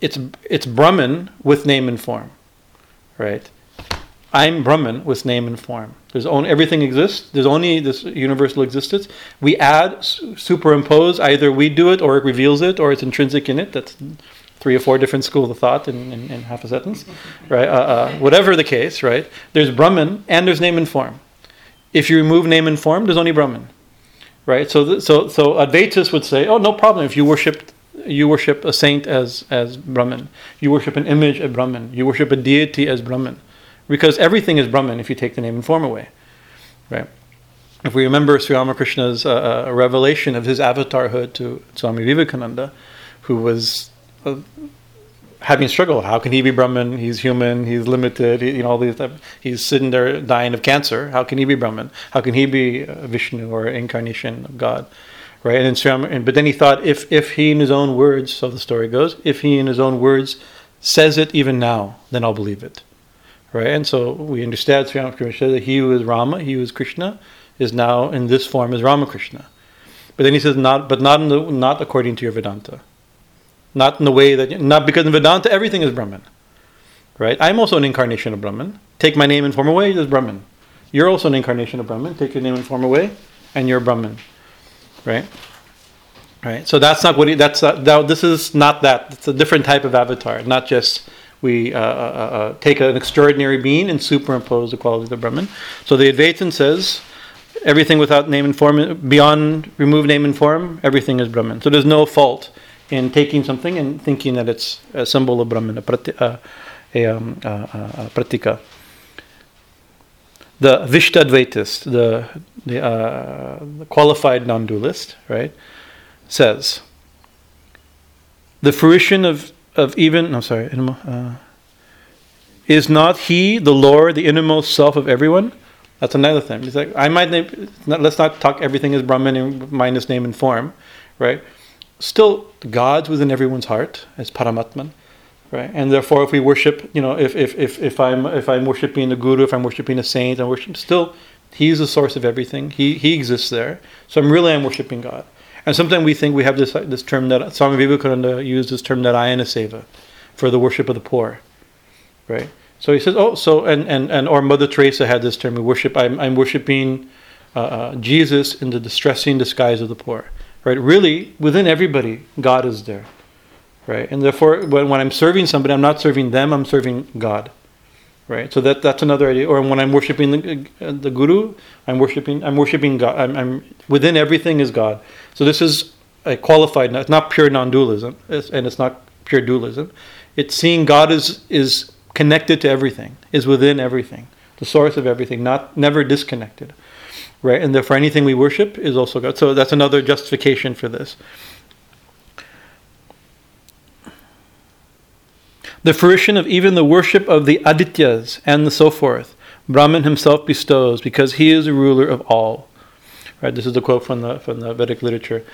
it's it's Brahman with name and form. Right? I'm Brahman with name and form. There's only everything exists. There's only this universal existence. We add, superimpose. Either we do it, or it reveals it, or it's intrinsic in it. That's three or four different schools of thought in, in, in half a sentence, right? Uh, uh, whatever the case, right? There's Brahman and there's name and form. If you remove name and form, there's only Brahman, right? So, th- so, so Advaitis would say, oh, no problem. If you worship, you worship a saint as as Brahman, you worship an image as Brahman, you worship a deity as Brahman, because everything is Brahman if you take the name and form away, right? If we remember Sri Ramakrishna's uh, uh revelation of his avatarhood to Swami Vivekananda, who was having struggle. How can he be Brahman? He's human. He's limited. He, you know, all these. He's sitting there dying of cancer. How can he be Brahman? How can he be Vishnu or incarnation of God? Right? And, then, and but then he thought, if if he in his own words, so the story goes, if he in his own words says it even now, then I'll believe it. Right? And so we understand Sri Ramakrishna that he was Rama, he was Krishna, is now in this form as Ramakrishna. But then he says, not, but not, the, not according to your Vedanta. Not in the way that, not because in Vedanta everything is Brahman. Right? I'm also an incarnation of Brahman. Take my name and form away, there's Brahman. You're also an incarnation of Brahman. Take your name and form away, and you're Brahman. Right? Right? So that's not what he, that's, uh, that, this is not that. It's a different type of avatar, not just we uh, uh, uh, uh take an extraordinary being and superimpose the qualities of Brahman. So the Advaitin says, everything without name and form, beyond remove name and form, everything is Brahman. So there's no fault in taking something and thinking that it's a symbol of Brahman, a, prati, uh, a, um, uh, uh, pratika. The Vishishtadvaitist, the, the, uh, the qualified non dualist, right, says the fruition of, of even, I'm sorry, uh, is not he the Lord, the innermost self of everyone? That's another thing. He's like, I might name, let's not talk everything as Brahman minus name and form, right? Still, God's within everyone's heart as Paramatman, right? And therefore, if we worship, you know, if, if, if, if I'm if I'm worshiping the Guru, if I'm worshiping a saint, I'm worshiping still, He's the source of everything. He He exists there. So I'm really I'm worshiping God. And sometimes we think we have this this term that Swami Vivekananda used this term that Narayana Seva for the worship of the poor, right? So he says, oh, so and and and or Mother Teresa had this term: we worship. I'm I'm worshiping uh, uh, Jesus in the distressing disguise of the poor, right? Really, within everybody, God is there, right? And therefore, when when I'm serving somebody, I'm not serving them; I'm serving God, right? So that that's another idea. Or when I'm worshiping the, uh, the Guru, I'm worshiping I'm worshiping God. I'm, I'm within everything is God. So this is a qualified. It's not pure non-dualism, and it's not pure dualism. It's seeing God is is connected to everything, is within everything, the source of everything, not never disconnected. Right? And therefore anything we worship is also God. So that's another justification for this. The fruition of even the worship of the Adityas and the so forth, Brahman himself bestows because he is the ruler of all. Right? This is the quote from the from the Vedic literature.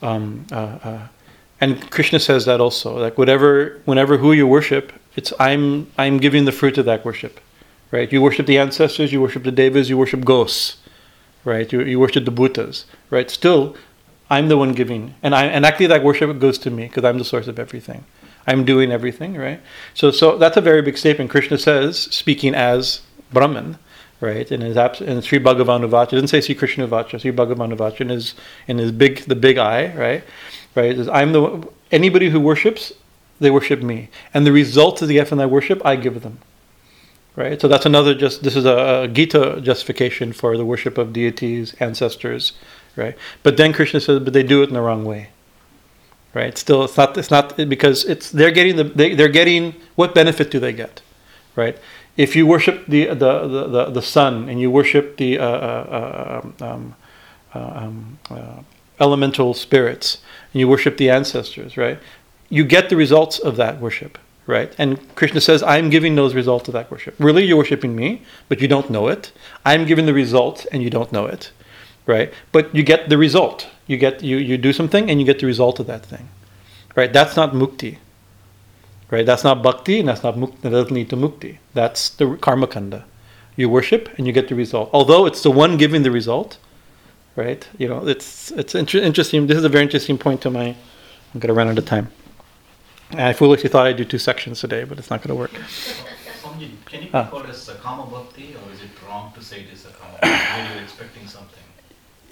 Um, uh, uh, and Krishna says that also. Like whatever, whenever who you worship, it's I'm I'm giving the fruit of that worship, right? You worship the ancestors, you worship the devas, you worship ghosts, right? You, you worship the Buddhas, right? Still, I'm the one giving, and I and actually that worship goes to me because I'm the source of everything. I'm doing everything, right? So so that's a very big statement. Krishna says, speaking as Brahman, right? In his abs- in Sri Bhagavan Vacha, doesn't say Sri Krishna Vacha, Sri Bhagavan Vacha in his in his big the big I, right? Right? I'm the anybody who worships they worship me. And the results of the and I worship, I give them. Right? So that's another just this is a, a Gita justification for the worship of deities, ancestors, right? But then Krishna says, but they do it in the wrong way. Right? Still it's not it's not because it's they're getting the they, they're getting what benefit do they get? Right? If you worship the the the, the, the sun and you worship the uh, uh, uh um, uh, um, uh, elemental spirits and you worship the ancestors, right? you get the results of that worship, right? And Krishna says, I'm giving those results of that worship. Really, you're worshiping me, but you don't know it. I'm giving the result, and you don't know it, right? But you get the result. You get you you do something, and you get the result of that thing, right? That's not mukti, right? That's not bhakti, and that's not mukti. That doesn't lead to mukti. That's the karma kanda. You worship, and you get the result. Although it's the one giving the result, right? You know, it's it's inter- interesting. This is a very interesting point to my. I'm gonna run out of time. I foolishly thought I'd do two sections today, but it's not going to work. Swamiji, can you ah. call it Sakama Bhakti, or is it wrong to say it is Sakama when you're expecting something?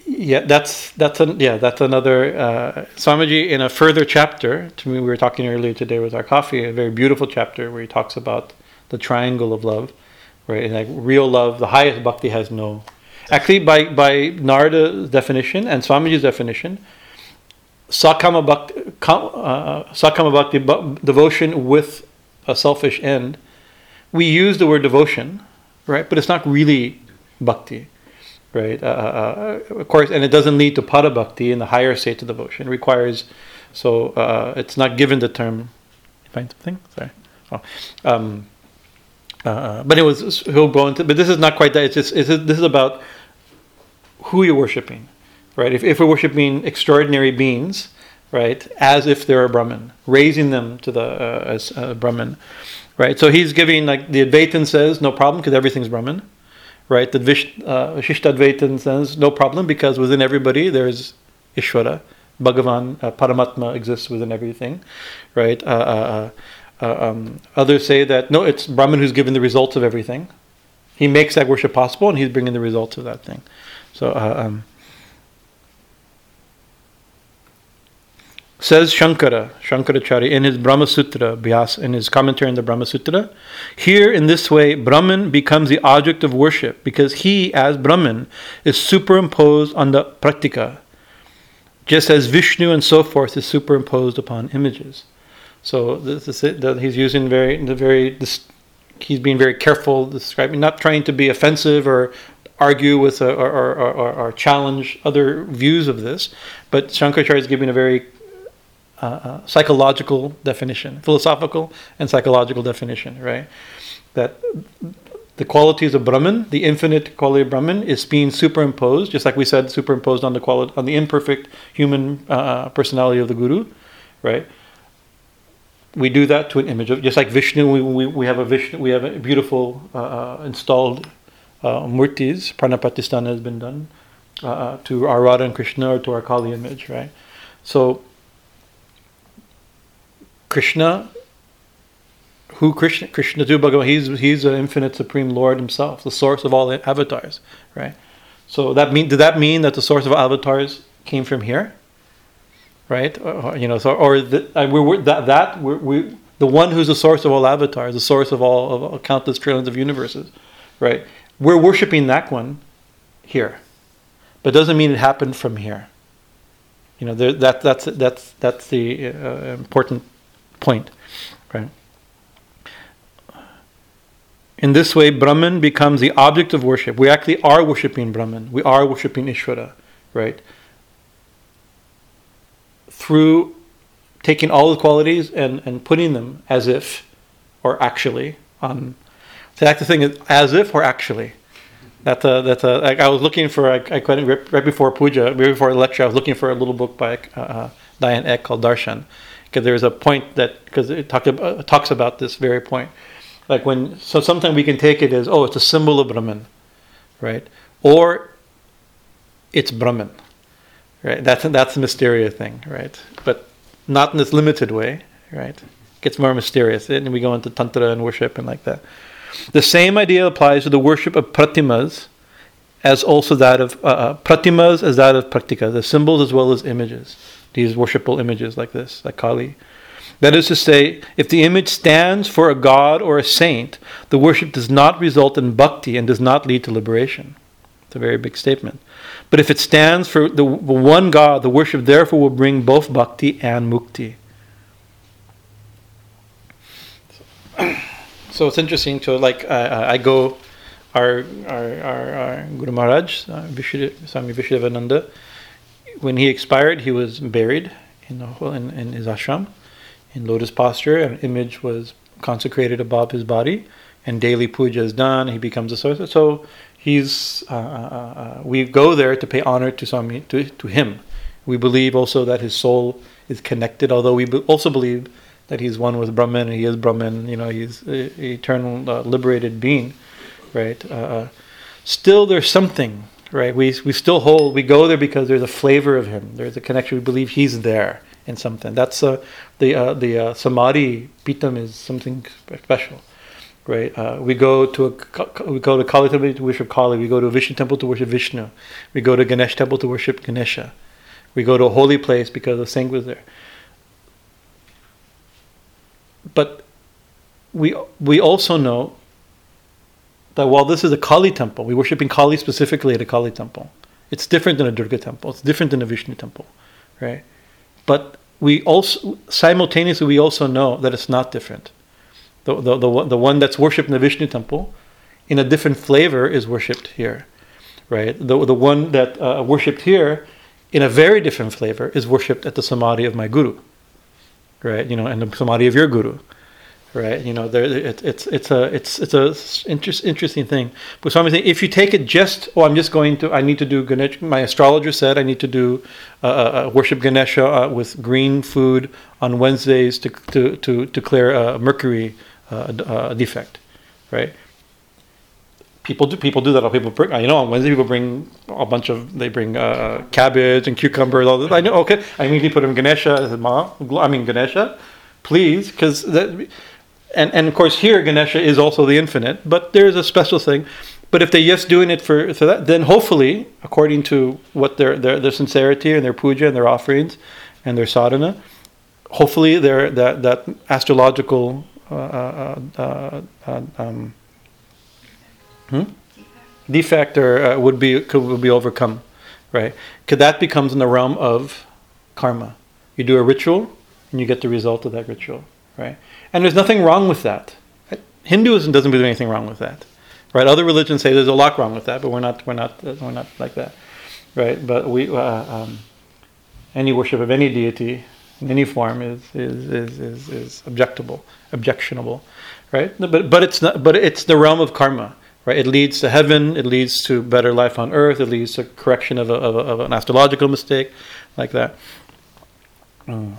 Yeah, that's that's an, yeah that's another uh, Swamiji in a further chapter. To me, we were talking earlier today with our coffee, a very beautiful chapter where he talks about the triangle of love, right? And like real love, the highest bhakti has no. Actually, by by Narada's definition and Swamiji's definition, Sakama Bhakti, uh, Sakama Bhakti devotion with a selfish end, we use the word devotion, right? But it's not really bhakti, right? Uh, uh, uh of course, and it doesn't lead to para bhakti in the higher state of devotion. It requires, so uh, it's not given the term. Find something? Sorry. Oh. Um, but it was he'll go into. But this is not quite that. It's just it's, this is about who you're worshiping right? If, if we're worshiping extraordinary beings, right, as if they're a Brahman, raising them to the uh, as a Brahman, right? So he's giving like the Advaitin says no problem because everything's Brahman, right? The Vish, uh, Vishishtadvaitin says no problem because within everybody there's Ishvara, Bhagavan, uh, Paramatma exists within everything, right? Uh, uh, uh, uh, um, others say that no, it's Brahman who's given the results of everything. He makes that worship possible, and he's bringing the results of that thing. So. Um, Says Shankara, Shankaracharya, in his Brahma Sutra, Vyas, in his commentary on the Brahma Sutra, here in this way, Brahman becomes the object of worship because he, as Brahman, is superimposed on the pratika, just as Vishnu and so forth is superimposed upon images. So this is it, that he's using very the very this, he's being very careful describing, not trying to be offensive or argue with or, or, or, or, challenge other views of this, but Shankaracharya is giving a very uh, uh, psychological definition, philosophical and psychological definition, right? That the qualities of Brahman, the infinite quality of Brahman, is being superimposed, just like we said, superimposed on the quality on the imperfect human uh, personality of the Guru, right? We do that to an image of just like Vishnu. We, we, we have a Vishnu. We have a beautiful uh, uh installed uh, murtis. Has been done uh, uh, to our Radha and Krishna or to our Kali image, right? So Krishna who Krishna Krishna to Bhagavan. He's he's an infinite supreme Lord himself, the source of all the avatars, right? So that mean did that mean that the source of avatars came from here, right? Or, you know, so or the, uh, we we're, that that we're, we the one who's the source of all avatars, the source of all of countless trillions of universes, right? We're worshiping that one here, but doesn't mean it happened from here. You know, there, that that's that's that's the uh, important point, right? In this way, Brahman becomes the object of worship. We actually are worshipping Brahman. We are worshipping Ishvara, right? Through taking all the qualities and, and putting them as if or actually on. So that's the thing is as if or actually. That's a, like I was looking for, I, I couldn't, right before puja, right before the lecture, I was looking for a little book by uh, uh Diana Eck called Darshan. Because there's a point that, because it talk about, talks about this very point like when, so sometimes we can take it as, oh, it's a symbol of Brahman, right? Or it's Brahman, right? That's, that's the mysterious thing, right? But not in this limited way, right? It gets more mysterious. And we go into Tantra and worship and like that. The same idea applies to the worship of pratimas as also that of uh, uh pratimas as that of pratika, the symbols as well as images. These worshipful images like this, like Kali. That is to say, if the image stands for a god or a saint, the worship does not result in bhakti and does not lead to liberation. It's a very big statement. But if it stands for the one God, the worship therefore will bring both bhakti and mukti. So it's interesting. to like, uh, I go, our, our, our, our Guru Maharaj, uh, Swami Vishwadevananda, when he expired, he was buried in, the, in, in his ashram in lotus posture. An image was consecrated above his body, and daily puja is done. He becomes a source. So he's uh, uh, uh, uh, we go there to pay honor to Swami to, to him. We believe also that his soul is connected, although we also believe that he's one with Brahman and he is Brahman. You know, he's an eternal uh, liberated being, right? Still, there's something, right? We we still hold. We go there because there's a flavor of him. There's a connection. We believe he's there in something. That's uh, the uh, the uh, samadhi pitam is something special, right? Uh, we go to a we go to Kali temple to worship Kali. We go to a Vishnu temple to worship Vishnu. We go to Ganesh temple to worship Ganesha. We go to a holy place because the saint was there. But we we also know that while this is a Kali temple, we're worshiping Kali specifically at a Kali temple. It's different than a Durga temple. It's different than a Vishnu temple, right? But we also simultaneously we also know that it's not different. The, the, the, the one that's worshipped in the Vishnu temple, in a different flavor, is worshipped here, right? The, the one that uh, worshipped here, in a very different flavor, is worshipped at the samadhi of my guru, right? You know, and the samadhi of your guru, right? You know, there it, it's it's a it's it's a interest, interesting thing. But I'm saying, if you take it just, oh, I'm just going to, I need to do Ganesh. My astrologer said I need to do uh, uh, uh worship Ganesha uh, with green food on Wednesdays to to to, to clear a mercury uh, uh, defect, right? People do people do that. People bring, you know, on Wednesday people bring a bunch of they bring cabbage and cucumber. All this. I know. Okay, I immediately put them Ganesha. I said, "Mom, I mean Ganesha." please, because that and, and of course here Ganesha is also the infinite, but there is a special thing. But if they're just doing it for, for that, then hopefully, according to what their, their their sincerity and their puja and their offerings and their sadhana, hopefully their that that astrological uh, uh, uh, uh um, hmm? defect or uh, would be could would be overcome, right? Because that becomes in the realm of karma. You do a ritual, and you get the result of that ritual, right? And there's nothing wrong with that. Hinduism doesn't believe anything wrong with that, right? Other religions say there's a lot wrong with that, but we're not, we're not, we're not like that, right? But we, uh, um, any worship of any deity in any form is is is is, is objectable, objectionable, right? But but it's not. But it's the realm of karma, right? It leads to heaven. It leads to better life on earth. It leads to correction of, a, of, a, of an astrological mistake, like that. Mm.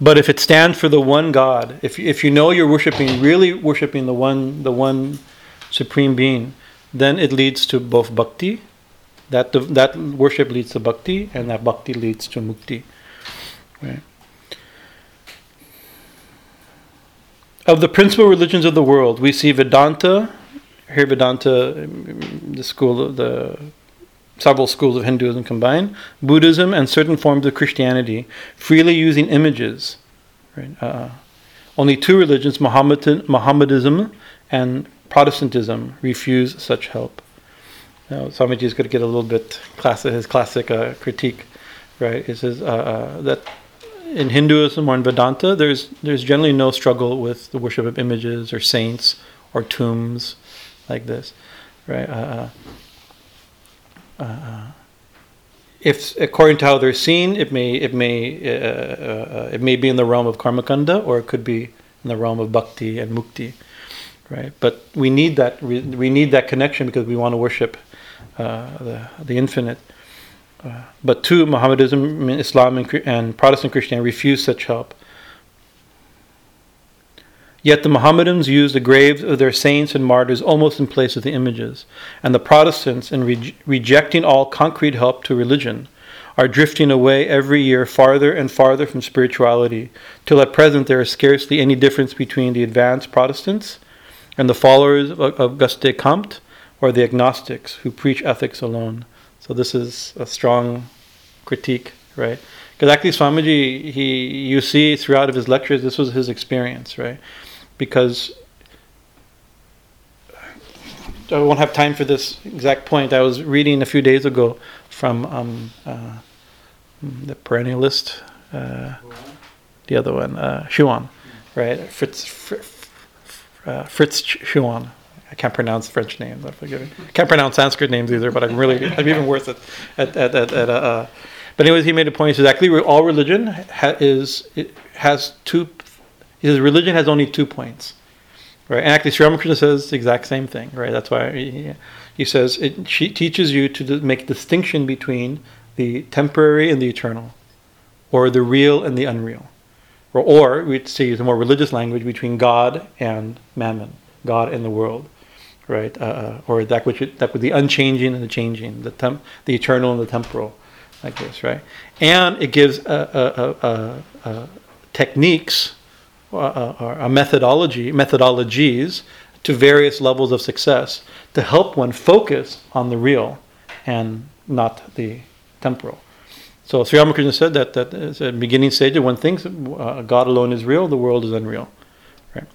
But if it stands for the one God, if if you know you're worshiping, really worshiping the one the one supreme being, then it leads to both bhakti, that that worship leads to bhakti, and that bhakti leads to mukti. Right. Of the principal religions of the world, we see Vedanta. Here, Vedanta, the school of the several schools of Hinduism combined, Buddhism, and certain forms of Christianity, freely using images. Right? Uh, only two religions, Mohammedan, Mohammedism and Protestantism, refuse such help. Now, Swamiji is going to get a little bit classic, his classic uh, critique, right? He says uh, uh, that in Hinduism or in Vedanta, there's there's generally no struggle with the worship of images or saints or tombs like this, right? Uh, uh, if according to how they're seen, it may it may uh, uh, it may be in the realm of karmakanda, or it could be in the realm of bhakti and mukti, right? But we need that we need that connection because we want to worship uh, the the infinite. Uh, but two, Mohammedanism, Islam, and, and Protestant Christianity refuse such help. Yet the Mohammedans use the graves of their saints and martyrs almost in place of the images, and the Protestants, in re- rejecting all concrete help to religion, are drifting away every year farther and farther from spirituality, till at present there is scarcely any difference between the advanced Protestants and the followers of Auguste Comte or the agnostics who preach ethics alone. So this is a strong critique, right? Because actually Swamiji, he, you see throughout of his lectures, this was his experience, right? Because I won't have time for this exact point. I was reading a few days ago from um, uh, the perennialist, uh, the other one, uh, Schuon, right? Fritz, Fritz, uh, Fritz Schuon. I can't pronounce French names. I forgive me. Can't pronounce Sanskrit names either, but I'm really I'm even worse at at at, at, at uh, uh, but anyways, he made a point. He says actually all religion ha- is has two he says religion has only two points, right? And actually, Sri Ramakrishna says the exact same thing, right? That's why he, he says it she teaches you to make distinction between the temporary and the eternal, or the real and the unreal, or, or we'd say use a more religious language between God and mammon, God and the world, right? Uh, uh or that which that with the unchanging and the changing, the temp, the eternal and the temporal, like this, right? And it gives a, a, a, techniques uh, uh, a methodology, methodologies to various levels of success to help one focus on the real and not the temporal. So Sri Ramakrishna said that that is a beginning stage of one thinks uh, God alone is real, the world is unreal. Right?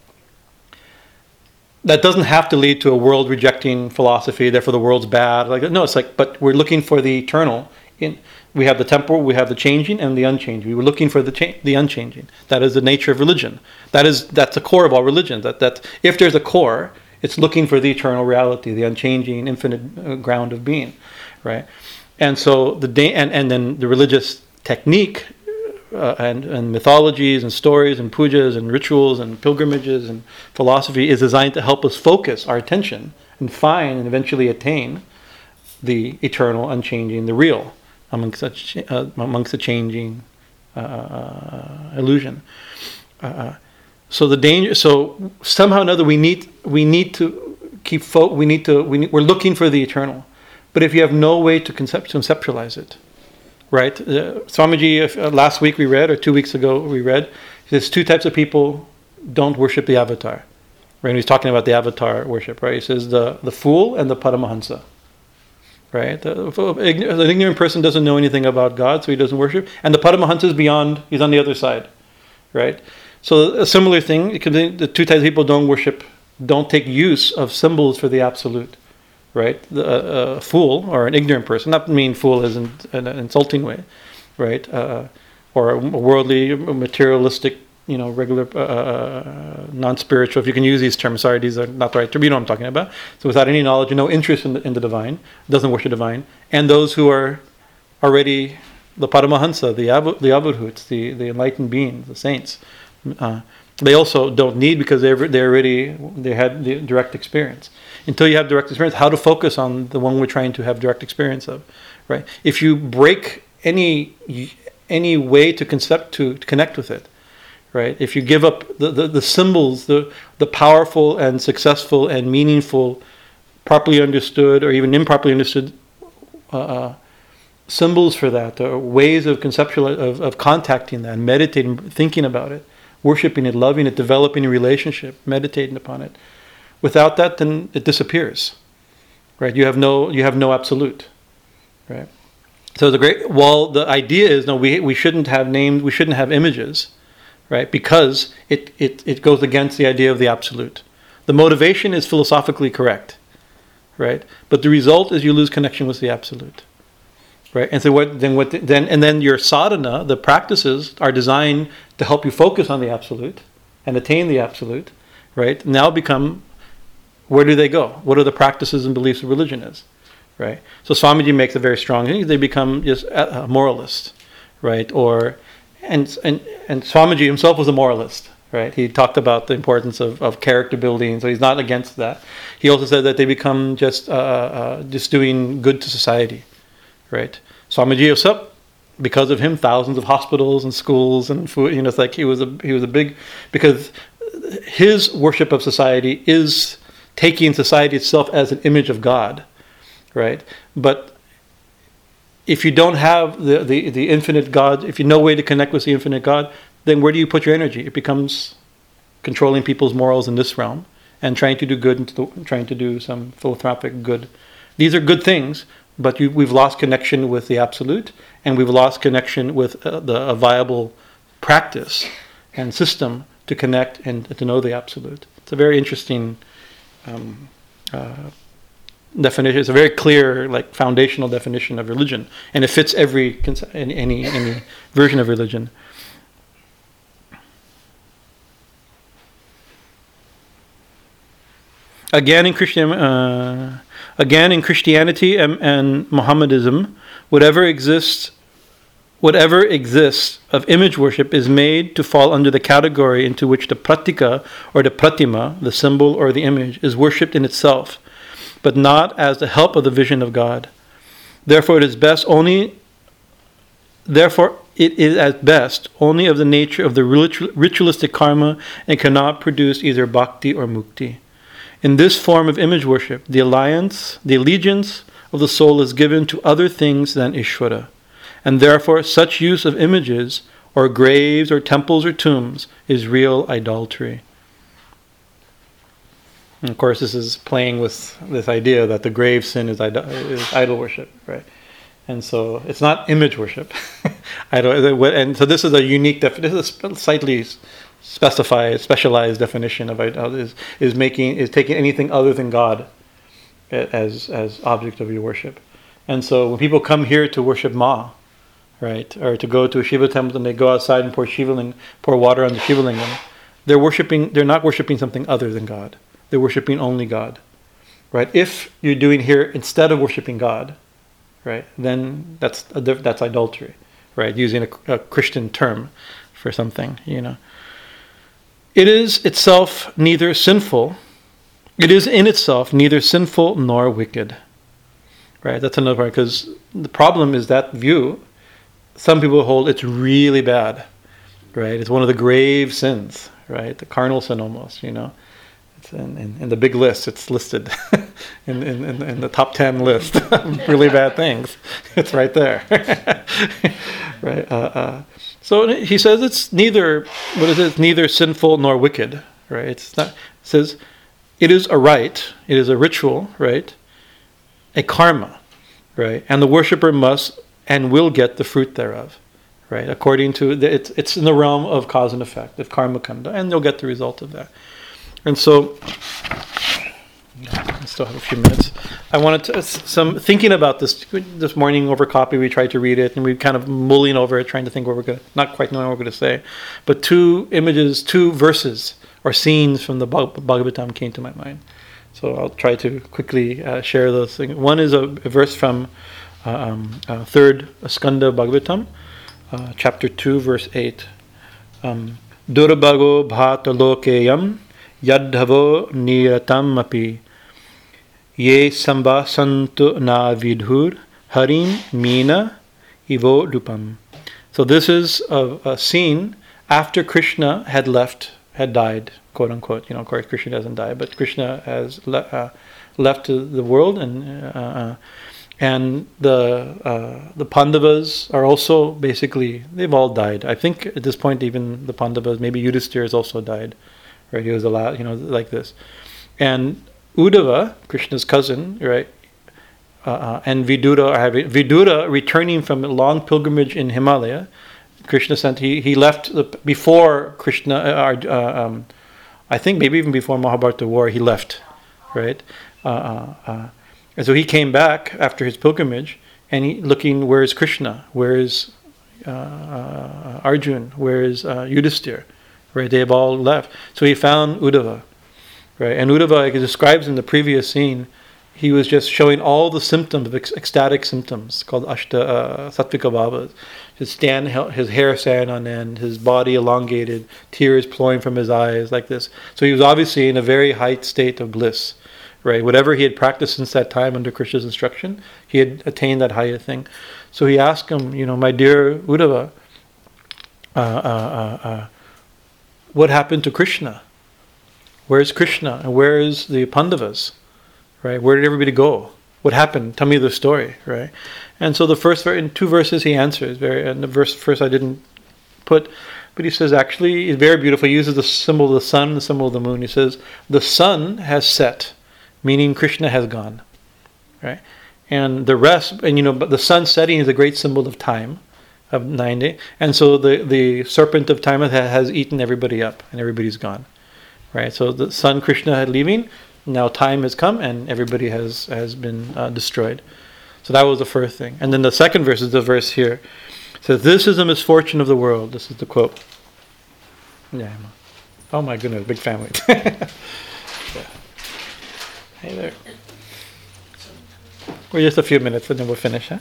That doesn't have to lead to a world rejecting philosophy, therefore the world's bad. Like no, it's like but we're looking for the eternal in we have the temporal, we have the changing and the unchanging. We were looking for the cha- the unchanging. That is the nature of religion. That is that's the core of all religion. That that if there's a core, it's looking for the eternal reality, the unchanging, infinite uh, ground of being, right? And so the da- and and then the religious technique uh, and, and mythologies and stories and pujas and rituals and pilgrimages and philosophy is designed to help us focus our attention and find and eventually attain the eternal, unchanging, the real amongst such uh, amongst the changing uh, uh illusion. Uh, uh, so the danger. So somehow or another, we need we need to keep. Fo- we need to. We need, we're looking for the eternal, but if you have no way to concept, conceptualize it, right? Uh, Swamiji, last week we read, or two weeks ago we read, there's two types of people don't worship the avatar. Right? And he's talking about the avatar worship, right? He says the, the fool and the Paramahansa right? The, an ignorant person doesn't know anything about God, so he doesn't worship. And the Paramahansa is beyond, he's on the other side, right? So a similar thing, the two types of people don't worship, don't take use of symbols for the absolute, right? The, a, a fool or an ignorant person, not mean fool as in, in an insulting way, right? Uh, or a worldly, materialistic, you know, regular, uh, uh, non-spiritual. If you can use these terms, sorry, these are not the right term. You know what I'm talking about. So without any knowledge no interest in the, in the divine, doesn't worship divine, and those who are already the Paramahansa, the Abu, the Avadhuts, the the enlightened beings, the saints. Uh, they also don't need because they they already they had the direct experience. Until you have direct experience, how to focus on the one we're trying to have direct experience of, right? If you break any any way to concept to, to connect with it, right? If you give up the, the, the symbols, the the powerful and successful and meaningful, properly understood or even improperly understood. Uh, uh symbols for that, or ways of conceptual of, of contacting that, meditating, thinking about it, worshiping it, loving it, developing a relationship, meditating upon it. Without that, then it disappears. Right? You have no you have no absolute. Right? So the great well, the idea is no, we we shouldn't have names, we shouldn't have images, right? Because it, it, it goes against the idea of the absolute. The motivation is philosophically correct, right? But the result is you lose connection with the absolute right? And so what then what then and then your sadhana, the practices are designed to help you focus on the absolute and attain the absolute, right? Now become where do they go? What are the practices and beliefs of religion is, right? So Swamiji makes a very strong thing. They become just uh, uh, a moralist, right? Or and and and Swamiji himself was a moralist, right? He talked about the importance of, of character building, so he's not against that. He also said that they become just uh, uh, just doing good to society, right? Swamiji Yosef, because of him, thousands of hospitals and schools and food. You know, it's like he was a he was a big because his worship of society is taking society itself as an image of God, right? But if you don't have the, the, the infinite God, if you no way to connect with the infinite God, then where do you put your energy? It becomes controlling people's morals in this realm and trying to do good and trying to do some philanthropic good. These are good things, but you, we've lost connection with the absolute, and we've lost connection with uh, the a viable practice and system to connect and to know the absolute. It's a very interesting um, uh, definition. It's a very clear, like foundational definition of religion, and it fits every any any, version of religion. Again, in Christian. Uh, Again, in Christianity and, and Mohammedanism, whatever exists whatever exists of image worship is made to fall under the category into which the pratika or the pratima, the symbol or the image, is worshipped in itself, but not as the help of the vision of God. Therefore, it is best only. Therefore, it is at best only of the nature of the ritualistic karma and cannot produce either bhakti or mukti. In this form of image worship, the alliance, the allegiance of the soul is given to other things than Ishvara, and therefore such use of images, or graves, or temples, or tombs, is real idolatry. And of course, this is playing with this idea that the grave sin is, idol, is idol worship, right? And so it's not image worship. idol, and so this is a unique definition. This is a slightly specified, specialized definition of is is making is taking anything other than God as as object of your worship. And so when people come here to worship Ma, right, or to go to a Shiva temple and they go outside and pour Shiva pour water on the Shiva lingam, they're worshiping. They're not worshiping something other than God. They're worshiping only God, right? If you're doing here instead of worshiping God, right, then that's a, that's idolatry, right? Using a, a Christian term for something, you know. It is itself neither sinful, it is in itself neither sinful nor wicked. Right? That's another part because the problem is that view. Some people hold it's really bad, right? It's one of the grave sins, right? The carnal sin almost, you know. It's in, in, in the big list, it's listed in, in, in, the top 10 list of really bad things. It's right there, right? Uh, uh, so he says it's neither what is it? It's neither sinful nor wicked, right? It's not. It says it is a rite, it is a ritual, right? A karma, right? And the worshiper must and will get the fruit thereof, right? According to the, it's it's in the realm of cause and effect, of karma kanda, and they'll get the result of that. And so, I still have a few minutes. I wanted to some thinking about this this morning over coffee. We tried to read it, and we kind of mulling over it, trying to think what we're going, to not quite knowing what we're going to say. But two images, two verses or scenes from the Bhagavatam came to my mind. So I'll try to quickly uh, share those things. One is a, a verse from uh, um, uh, third Skanda Bhagavatam, uh, chapter two, verse eight. Um, Durbago bhatalokeyam yadhavo api ye sambasantu na vidhur harim mina ivo. So this is a, a, scene after Krishna had left, had died, quote unquote. You know, of course, Krishna doesn't die, but Krishna has le- uh, left the world, and uh, uh, and the uh, the Pandavas are also basically they've all died. I think at this point, even the Pandavas, maybe Yudhisthira has also died, right? He was allowed, you know, like this, and Uddhava, Krishna's cousin, right, uh, uh, and Vidura Vidura returning from a long pilgrimage in Himalaya. Krishna sent he he left the, before Krishna. Uh, uh, um, I think maybe even before Mahabharata war, he left, right? Uh, uh, and so he came back after his pilgrimage, and he looking where is Krishna, where is Arjun, where is Yudhisthira, right? They have all left. So he found Uddhava Right? And Uddhava, like describes in the previous scene, he was just showing all the symptoms of ecstatic symptoms called Ashta uh, Sattvika Bhavas. His, stand, his hair standing on end, his body elongated, tears flowing from his eyes like this. So he was obviously in a very high state of bliss. Right? Whatever he had practiced since that time under Krishna's instruction, he had attained that higher thing. So he asked him, you know, my dear Uddhava, uh, uh, uh, uh what happened to Krishna? Where's Krishna and where is the Pandavas? Right? Where did everybody go? What happened? Tell me the story, right? And so the first in two verses he answers very and the verse first I didn't put but he says actually it's very beautiful. He uses the symbol of the sun, the symbol of the moon. He says the sun has set, meaning Krishna has gone. Right? And the rest and you know but the sun setting is a great symbol of time of 90 and so the the serpent of time has eaten everybody up and everybody's gone right? So the sun Krishna had leaving. Now time has come, and everybody has has been uh, destroyed. So that was the first thing. And then the second verse is the verse here. It says, "This is a misfortune of the world." This is the quote. Yeah. Oh my goodness, big family. yeah. Hey there. We're just a few minutes and then we'll finish. Huh?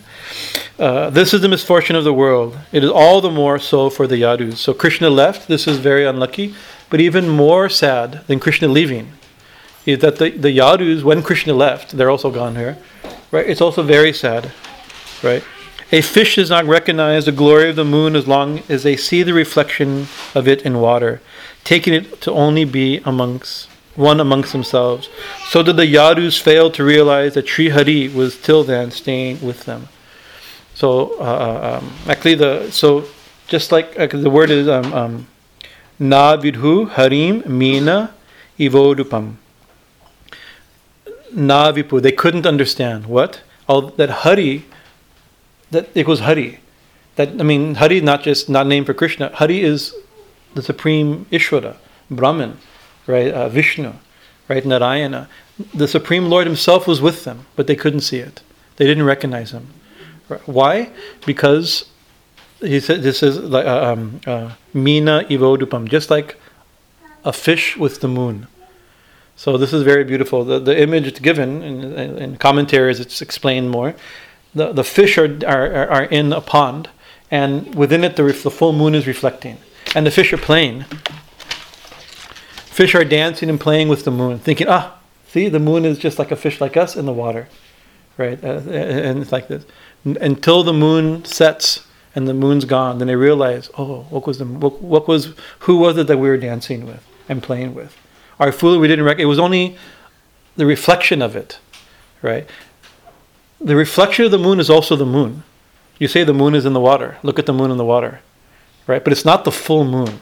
Uh, this is the misfortune of the world. It is all the more so for the Yadus. So Krishna left. This is very unlucky. But even more sad than Krishna leaving is that the, the Yadus, when Krishna left, they're also gone here, right? It's also very sad, right? A fish does not recognize the glory of the moon as long as they see the reflection of it in water, taking it to only be amongst one amongst themselves. So did the Yadus fail to realize that Sri Hari was till then staying with them. So uh, uh um, actually, the so just like uh, the word is um, um, Na vidhu harim mina ivodupam. Na vipu. They couldn't understand what? All that Hari, that it was Hari. That I mean, Hari not just not named for Krishna. Hari is the supreme Ishvara, Brahman, right? Uh, Vishnu, right? Narayana. The supreme Lord Himself was with them, but they couldn't see it. They didn't recognize Him. Why? Because he said this is like uh, um, uh, mina ivodupam, just like a fish with the moon. So this is very beautiful. The, the image it's given in, in commentaries, it's explained more. The, the fish are, are, are in a pond, and within it the, the full moon is reflecting, and the fish are playing. Fish are dancing and playing with the moon, thinking, ah, see, the moon is just like a fish like us in the water, right? Uh, and it's like this until the moon sets and the moon's gone, then they realize, oh, what was the what, what, was who was it that we were dancing with and playing with? Our fool we didn't recognize. It was only the reflection of it, right? The reflection of the moon is also the moon. You say the moon is in the water. Look at the moon in the water, right? But it's not the full moon.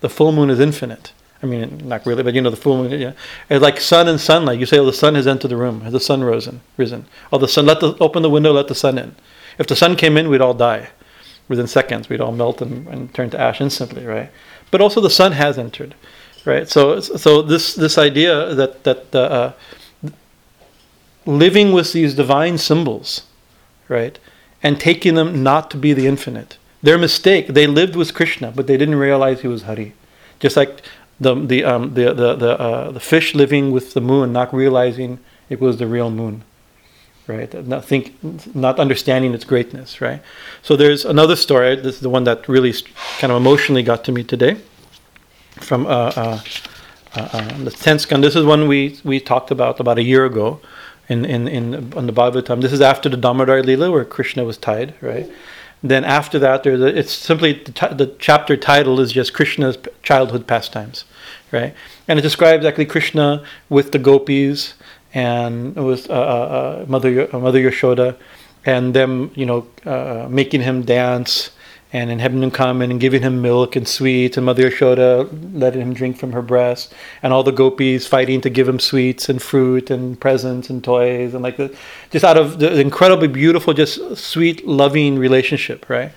The full moon is infinite. I mean, not really, but you know, the full moon. Yeah, it's like sun and sunlight. You say, "Oh, the sun has entered the room. Has the sun risen? Risen? Oh, the sun. Let the open the window. Let the sun in. If the sun came in, we'd all die." within seconds. We'd all melt and, and turn to ash instantly, right? But also the sun has entered, right? So, so this this idea that that uh, living with these divine symbols, right, and taking them not to be the infinite. Their mistake. They lived with Krishna, but they didn't realize he was Hari. Just like the the um, the the the, uh, the fish living with the moon, not realizing it was the real moon right? Not think, not understanding its greatness, right? So there's another story. This is the one that really kind of emotionally got to me today, from uh, uh, uh, uh the tenth skand. This is one we we talked about about a year ago, in in in on the Bhagavatam. This is after the Damodar Lila where Krishna was tied, right? Then after that, there's a, it's simply the, t- the chapter title is just Krishna's childhood pastimes, right? And it describes actually Krishna with the gopis and with uh, uh, uh Mother uh, Mother Yashoda, and them you know uh, making him dance and then having him come and giving him milk and sweets, and Mother Yashoda letting him drink from her breast, and all the gopis fighting to give him sweets and fruit and presents and toys, and like the, just out of the incredibly beautiful, just sweet, loving relationship, right,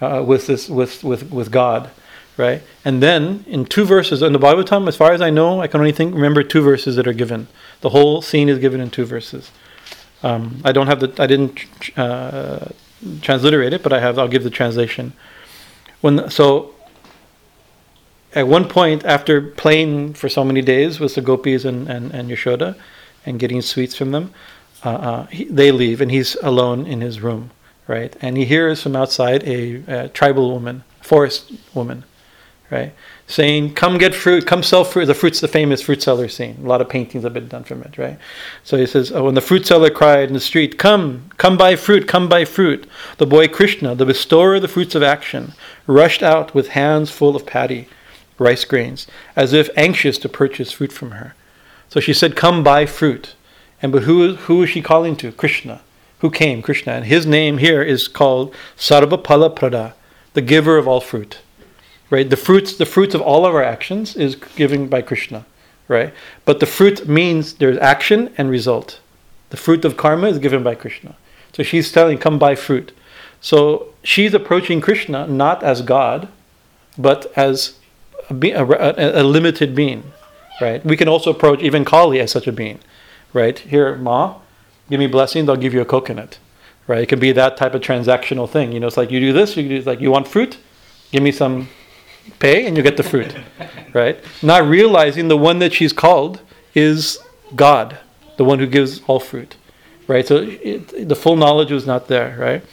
uh, with this with with with God right? And then in two verses in the Bhagavatam, as far as I know, I can only think remember two verses that are given. The whole scene is given in two verses. Um, I don't have the I didn't uh, transliterate it, but I have. I'll give the translation. When so. At one point, after playing for so many days with the gopis and, and, and Yashoda, and getting sweets from them, uh, uh, he, they leave, and he's alone in his room, right? And he hears from outside a, a tribal woman, forest woman, right? Saying, "Come get fruit, come sell fruit." The fruit's the famous fruit seller scene. A lot of paintings have been done from it, right? So he says, oh, when the fruit seller cried in the street, "Come, come buy fruit, come buy fruit," the boy Krishna, the bestower of the fruits of action, rushed out with hands full of paddy, rice grains, as if anxious to purchase fruit from her. So she said, "Come buy fruit," and but who who is she calling to? Krishna. Who came? Krishna, and his name here is called Sarvaphala Prada, the giver of all fruit right? The fruits, the fruits of all of our actions is given by Krishna, right? But the fruit means there's action and result. The fruit of karma is given by Krishna. So she's telling, come buy fruit. So she's approaching Krishna not as God, but as a, a, a, a limited being, right? We can also approach even Kali as such a being, right? Here, Ma, give me blessings, I'll give you a coconut, right? It can be that type of transactional thing. You know, it's like you do this, you do like you want fruit, give me some pay and you get the fruit, right? Not realizing the one that she's called is God, the one who gives all fruit, right? So it, the full knowledge was not there, right?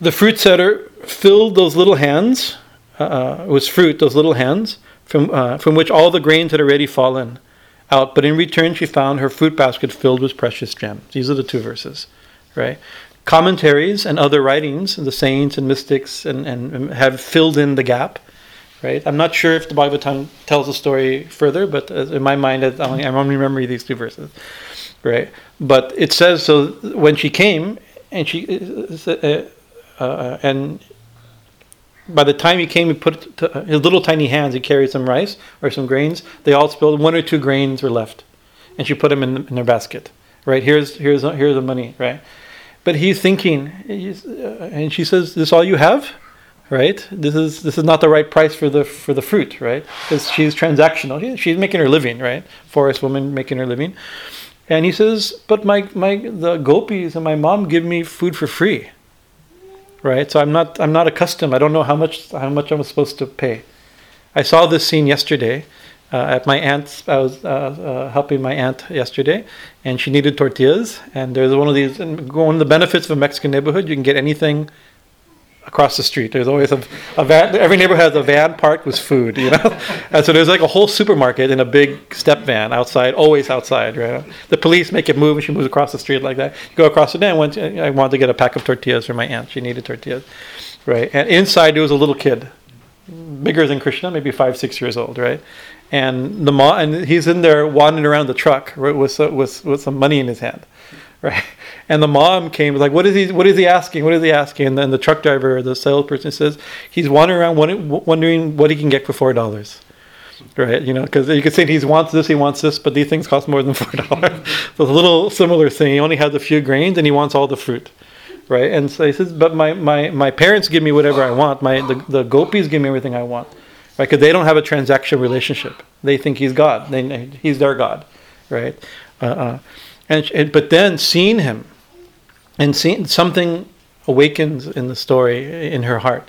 The fruit setter filled those little hands uh, with fruit, those little hands from uh, from which all the grains had already fallen out. But in return, she found her fruit basket filled with precious gems. These are the two verses, right? Commentaries and other writings, the saints and mystics, and, and have filled in the gap. Right? I'm not sure if the Bhagavatam tells the story further, but in my mind, I'm only, remembering these two verses. Right? But it says so when she came, and she uh, uh, and by the time he came, he put his little tiny hands. He carried some rice or some grains. They all spilled. One or two grains were left, and she put them in, in their basket. Right here's here's here's the money. Right, but he's thinking, and she says, "This all you have, right? This is this is not the right price for the for the fruit, right? Because she's transactional. She's making her living, right? Forest woman making her living." And he says, "But my my the gopis and my mom give me food for free, right? So I'm not I'm not accustomed. I don't know how much how much I'm supposed to pay." I saw this scene yesterday uh, at my aunt's. I was uh, uh, helping my aunt yesterday, and she needed tortillas. And there's one of these. one of the benefits of a Mexican neighborhood, you can get anything across the street. There's always a, a van. Every neighborhood has a van parked with food, you know. and so there's like a whole supermarket in a big step van outside, always outside. Right. The police make it move, and she moves across the street like that. You go across the day. I, I wanted to get a pack of tortillas for my aunt. She needed tortillas, right? And inside there was a little kid, bigger than Krishna, maybe five, six years old, right? And the mom and he's in there wandering around the truck right, with with with some money in his hand, right? And the mom came was like, "What is he? What is he asking? What is he asking?" And then the truck driver, the salesperson, says he's wandering around wondering what he can get for four dollars. Right, you know, because you could say he wants this, he wants this, but these things cost more than four dollars. so it's a little similar thing. He only has a few grains, and he wants all the fruit right? And so he says, but my, my, my parents give me whatever I want. My the, the gopis give me everything I want, right? Because they don't have a transaction relationship. They think he's God. They, he's their God, right? Uh, uh, and, but then seeing him, and seeing something awakens in the story in her heart,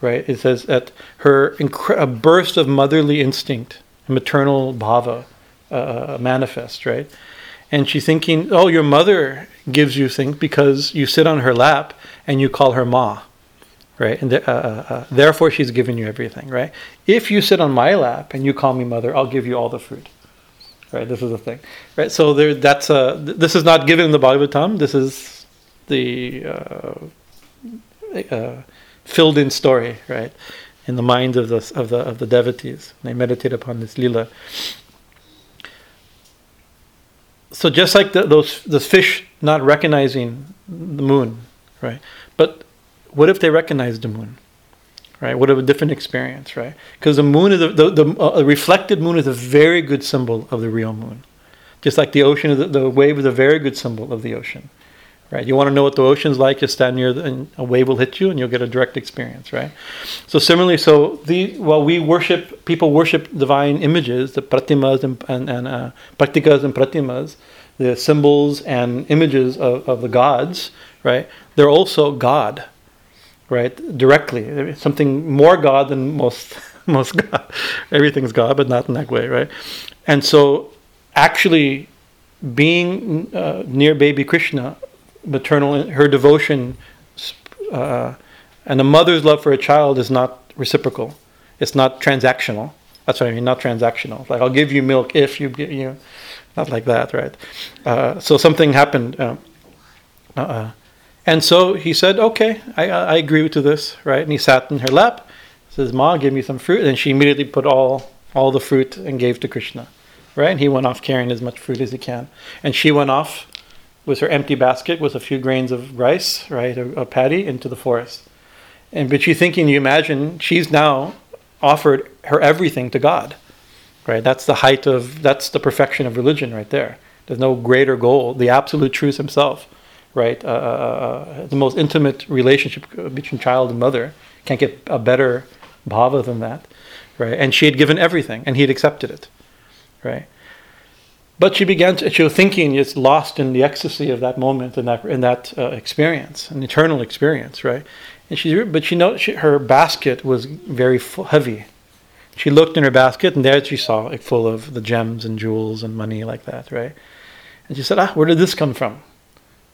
right? It says that her incre- a burst of motherly instinct, maternal bhava, uh, manifest, right? and she's thinking, "Oh, your mother gives you things because you sit on her lap and you call her ma, right? And uh, uh, uh, therefore, she's giving you everything, right? If you sit on my lap and you call me mother, I'll give you all the fruit, right? This is the thing, right? So there, that's a. This is not given in the Bhagavatam. This is the uh, uh, filled-in story, right? In the minds of the of the of the devotees, they meditate upon this lila so just like the, those the fish not recognizing the moon, right? But what if they recognize the moon, right? What a different experience, right? Because the moon is a, the the uh, reflected moon is a very good symbol of the real moon, just like the ocean, the, the wave is a very good symbol of the ocean, right? You want to know what the ocean's like? Just stand near, the, and a wave will hit you, and you'll get a direct experience, right? So similarly, so the while we worship, people worship divine images, the pratimas and and, and uh, pratikas and pratimas, the symbols and images of, of the gods, right? They're also God, right? Directly, something more God than most most God. Everything's God, but not in that way, right? And so, actually, being uh, near baby Krishna maternal, her devotion, uh, and a mother's love for a child is not reciprocal. It's not transactional. That's what I mean, not transactional. Like I'll give you milk if you give you, not like that, right? Uh, so something happened, uh, uh, and so he said, "Okay, I, I agree to this, right?" And he sat in her lap, says, "Ma, give me some fruit," and she immediately put all all the fruit and gave to Krishna, right? And he went off carrying as much fruit as he can, and she went off with her empty basket with a few grains of rice, right, a, a paddy, into the forest. And but you thinking, you imagine she's now offered her everything to God, right? That's the height of that's the perfection of religion right there. There's no greater goal. The absolute truth Himself, right? Uh, uh, uh the most intimate relationship between child and mother can't get a better bhava than that, right? And she had given everything, and he had accepted it, right? But she began to, she was thinking, it's lost in the ecstasy of that moment and that, in that uh, experience, an eternal experience, right? And she, but she know she, her basket was very full, heavy. She looked in her basket, and there she saw it full of the gems and jewels and money like that, right? And she said, "Ah, where did this come from?"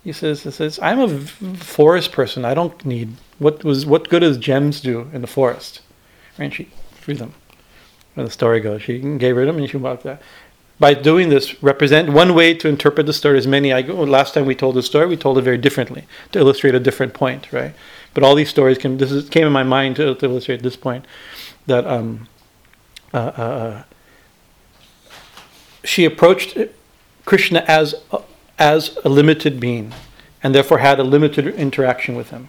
He says, "He says I'm a forest person. I don't need what was what good does gems do in the forest?" And she threw them. And the story goes, she gave her them, and she walked out by doing this represent one way to interpret the story as many I last time we told the story we told it very differently to illustrate a different point right but all these stories can this is, came in my mind to, to illustrate this point that um, uh, uh, uh she approached Krishna as as a limited being and therefore had a limited interaction with him.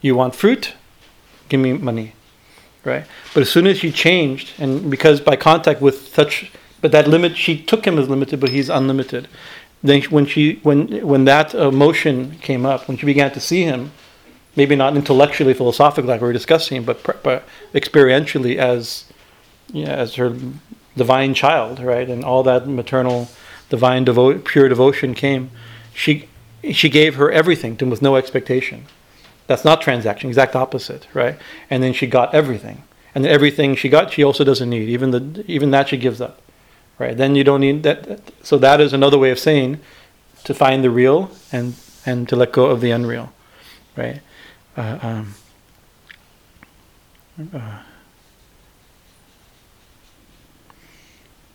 You want fruit? Give me money right? But as soon as she changed and because by contact with such but that limit, she took him as limited, but he's unlimited. Then when she, when when that emotion came up, when she began to see him, maybe not intellectually, philosophically, like we were discussing, but, but experientially as, yeah, as her divine child, right, and all that maternal, divine, devo- pure devotion came, she she gave her everything to with no expectation. That's not transaction, exact opposite, right? And then she got everything, and then everything she got, she also doesn't need. Even the even that she gives up right? Then you don't need that. So that is another way of saying to find the real and and to let go of the unreal, right? Uh, um, uh,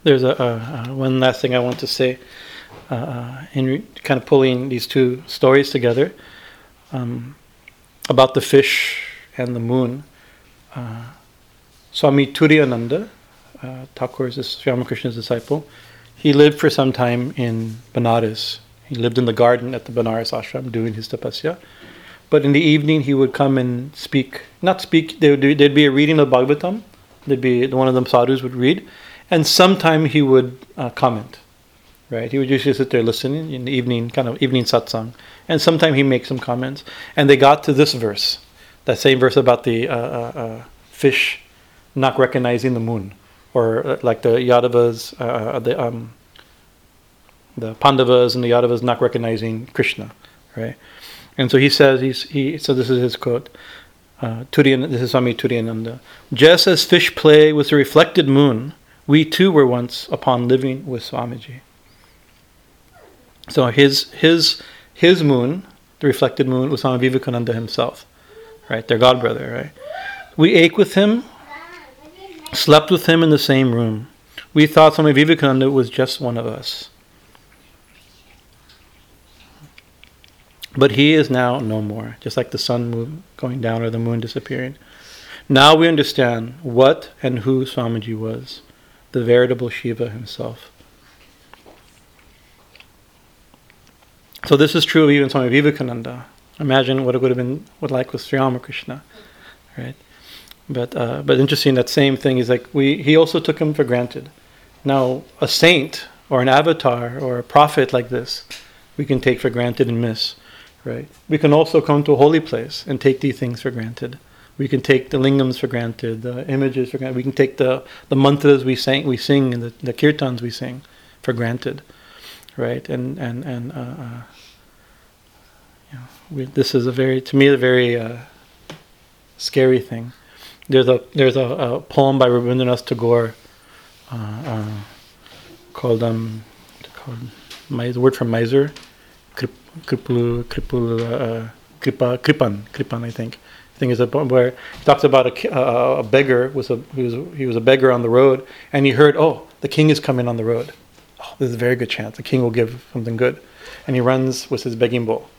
there's a, one last thing I want to say uh, uh, in re- kind of pulling these two stories together um, about the fish and the moon. Uh, Swami Turiyananda, uh, Thakur is Ramakrishna's disciple. He lived for some time in Benares. He lived in the garden at the Benares ashram doing his tapasya. But in the evening, he would come and speak. Not speak, there would be, there'd be a reading of Bhagavatam. There'd be one of them sadhus would read. And sometime he would uh, comment. right? He would usually sit there listening in the evening, kind of evening satsang, and sometimes he makes some comments. And they got to this verse, that same verse about the uh, uh, uh, fish not recognizing the moon, or uh, like the Yadavas, uh, the um, the Pandavas and the Yadavas not recognizing Krishna, right? And so he says, he's, he, so this is his quote. Uh, Turiyan, this is Swami Turiyananda. Just as fish play with the reflected moon, we too were once upon living with Swamiji. So his his his moon, the reflected moon, was Swami Vivekananda himself, right? Their god brother, right? We ate with him, slept with him in the same room. We thought Swami Vivekananda was just one of us. But he is now no more, just like the sun going down or the moon disappearing. Now we understand what and who Swamiji was the veritable Shiva himself. So this is true of even Swami Vivekananda. Imagine what it would have been what like with Sri Ramakrishna, right? But uh, but interesting that same thing is like we he also took him for granted. Now a saint or an avatar or a prophet like this, we can take for granted and miss, right? We can also come to a holy place and take these things for granted. We can take the lingams for granted, the images for granted. We can take the, the mantras we sing, we sing, and the, the kirtans we sing for granted, right? And and and uh, uh, you know, we, this is a very, to me, a very uh, scary thing. There's a there's a, a poem by Rabindranath Tagore uh, uh, called um called my word from miser, kripul kripul uh, kripa kripan kripan I think thing is where he talks about a, uh, a beggar was a he was he was a beggar on the road, and he heard, oh, the king is coming on the road. Oh, there's a very good chance the king will give something good, and he runs with his begging bowl.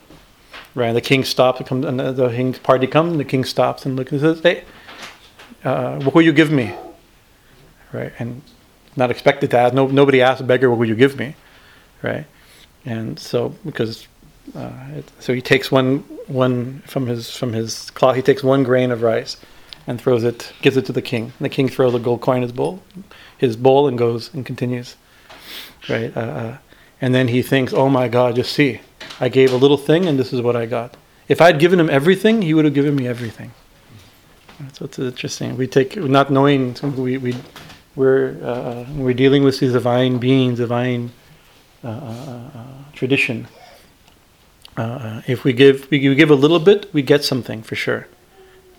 Right, and the king stops. Comes, and the, the king's party comes, and the king stops and looks and says, "Hey, uh, what will you give me?" Right, and not expected to ask. No, nobody asked a beggar, "What will you give me?" Right, and so because uh, it, so he takes one one from his from his cloth. He takes one grain of rice and throws it, gives it to the king. And the king throws a gold coin in his bowl, his bowl, and goes and continues. Right, uh, uh, and then he thinks, "Oh my God, just see, I gave a little thing, and this is what I got. If I'd given him everything, he would have given me everything." So it's interesting. We take not knowing we we we're uh, we're dealing with these divine beings, divine uh, uh, tradition. Uh, if we give, we give a little bit, we get something for sure.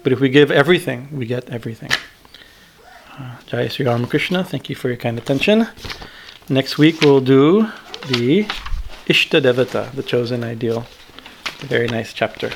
But if we give everything, we get everything. Uh, Jai Sri Ramakrishna, thank you for your kind attention. Next week we'll do the Ishta Devata, the chosen ideal. a very nice chapter.